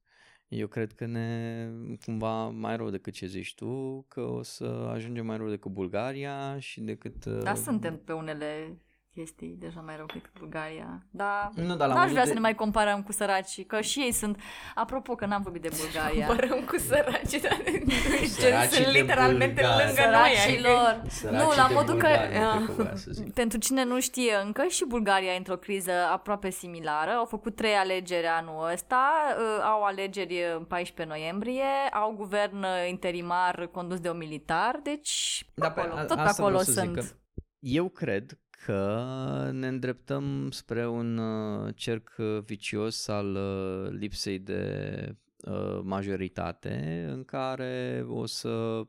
Eu cred că ne cumva mai rău decât ce zici tu, că o să ajungem mai rău decât Bulgaria și decât... uh, Da, suntem pe unele chestii deja mai rău decât Bulgaria. Da, Nu, dar la n-aș modul vrea de- să ne mai comparăm cu săracii, că și ei sunt... Apropo că n-am vorbit de *laughs* Bulgaria. Părăm cu săraci, dar *laughs* Săracii sunt de literalmente Bulgari. lângă noi. Săracilor. Săracii Nu, la de modul că... bulgari, nu cred că voia să zic. Pentru cine nu știe încă, și Bulgaria e într-o criză aproape similară. Au făcut trei alegeri anul ăsta, uh, au alegeri în 14 noiembrie, au guvern uh, interimar condus de un militar, deci pe Da, pe- acolo, a- tot pe asta acolo vreau să zic, sunt. că Eu cred că ne îndreptăm spre un uh, cerc uh, vicios al uh, lipsei de uh, majoritate în care o să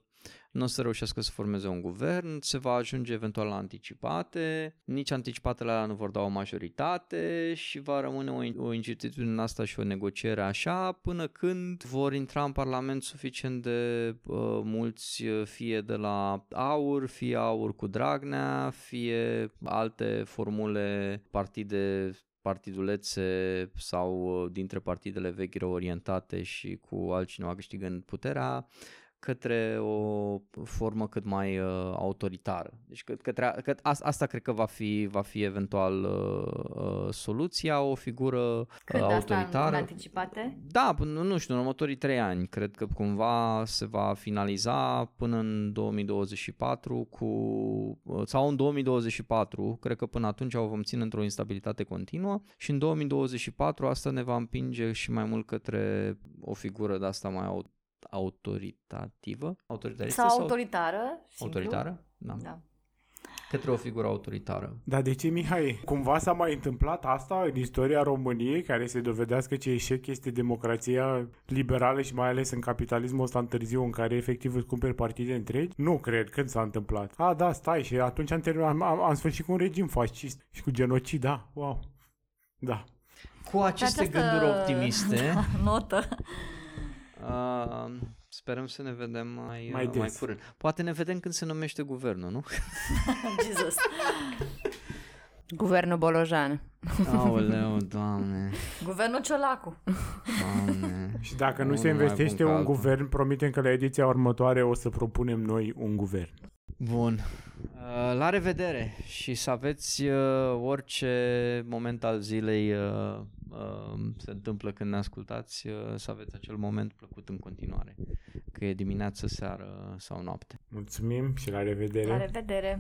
nu o să reușească să formeze un guvern, se va ajunge eventual la anticipate, nici anticipatele alea nu vor da o majoritate și va rămâne o, o incertitudine în asta și o negociere așa până când vor intra în Parlament suficient de uh, mulți, uh, fie de la AUR, fie AUR cu Dragnea, fie alte formule, partide partidulețe sau uh, dintre partidele vechi reorientate și cu altcineva câștigând puterea către o formă cât mai uh, autoritară. Deci că, către, că, asta, asta cred că va fi, va fi eventual uh, uh, soluția, o figură uh, Cred asta în, autoritară. în anticipate. Da, până- nu, nu știu, în următorii trei ani cred că cumva se va finaliza până în 2024 cu sau în 2024, cred că până atunci o vom ține într-o instabilitate continuă și în 2024 asta ne va împinge și mai mult către o figură de asta mai au- autoritativă, autoritaristă Sau autoritară. simplu. autoritară? Da. Da. Către o figură autoritară. Dar de ce, Mihai? Cumva s-a mai întâmplat asta în istoria României, care se dovedească ce eșec este democrația liberală și mai ales în capitalismul ăsta în târziu, în care efectiv îți cumperi partide întregi? Nu cred. Când s-a întâmplat? A, da, stai, și atunci am, terminat, am, am, am sfârșit cu un regim fascist și cu genocid, da, wow. Da. Cu aceste Această- gânduri optimiste, *laughs* Notă. Uh, sperăm să ne vedem mai, Mai mai, mai des. curând. Poate ne vedem când se numește guvernul, nu? *laughs* *laughs* Jesus. Guvernul Bolojan. Aoleu, *laughs* doamne, Guvernul Ciolacu. doamne. Și dacă nu Unul se mai bun investește ca un altul. guvern, promitem că la ediția următoare o să propunem noi un guvern. Bun. Uh, La revedere și să aveți uh, orice moment al zilei uh, uh, se întâmplă când ne ascultați, uh, să aveți acel moment plăcut în continuare. Că e dimineață, seară sau noapte. Mulțumim și la revedere! La revedere!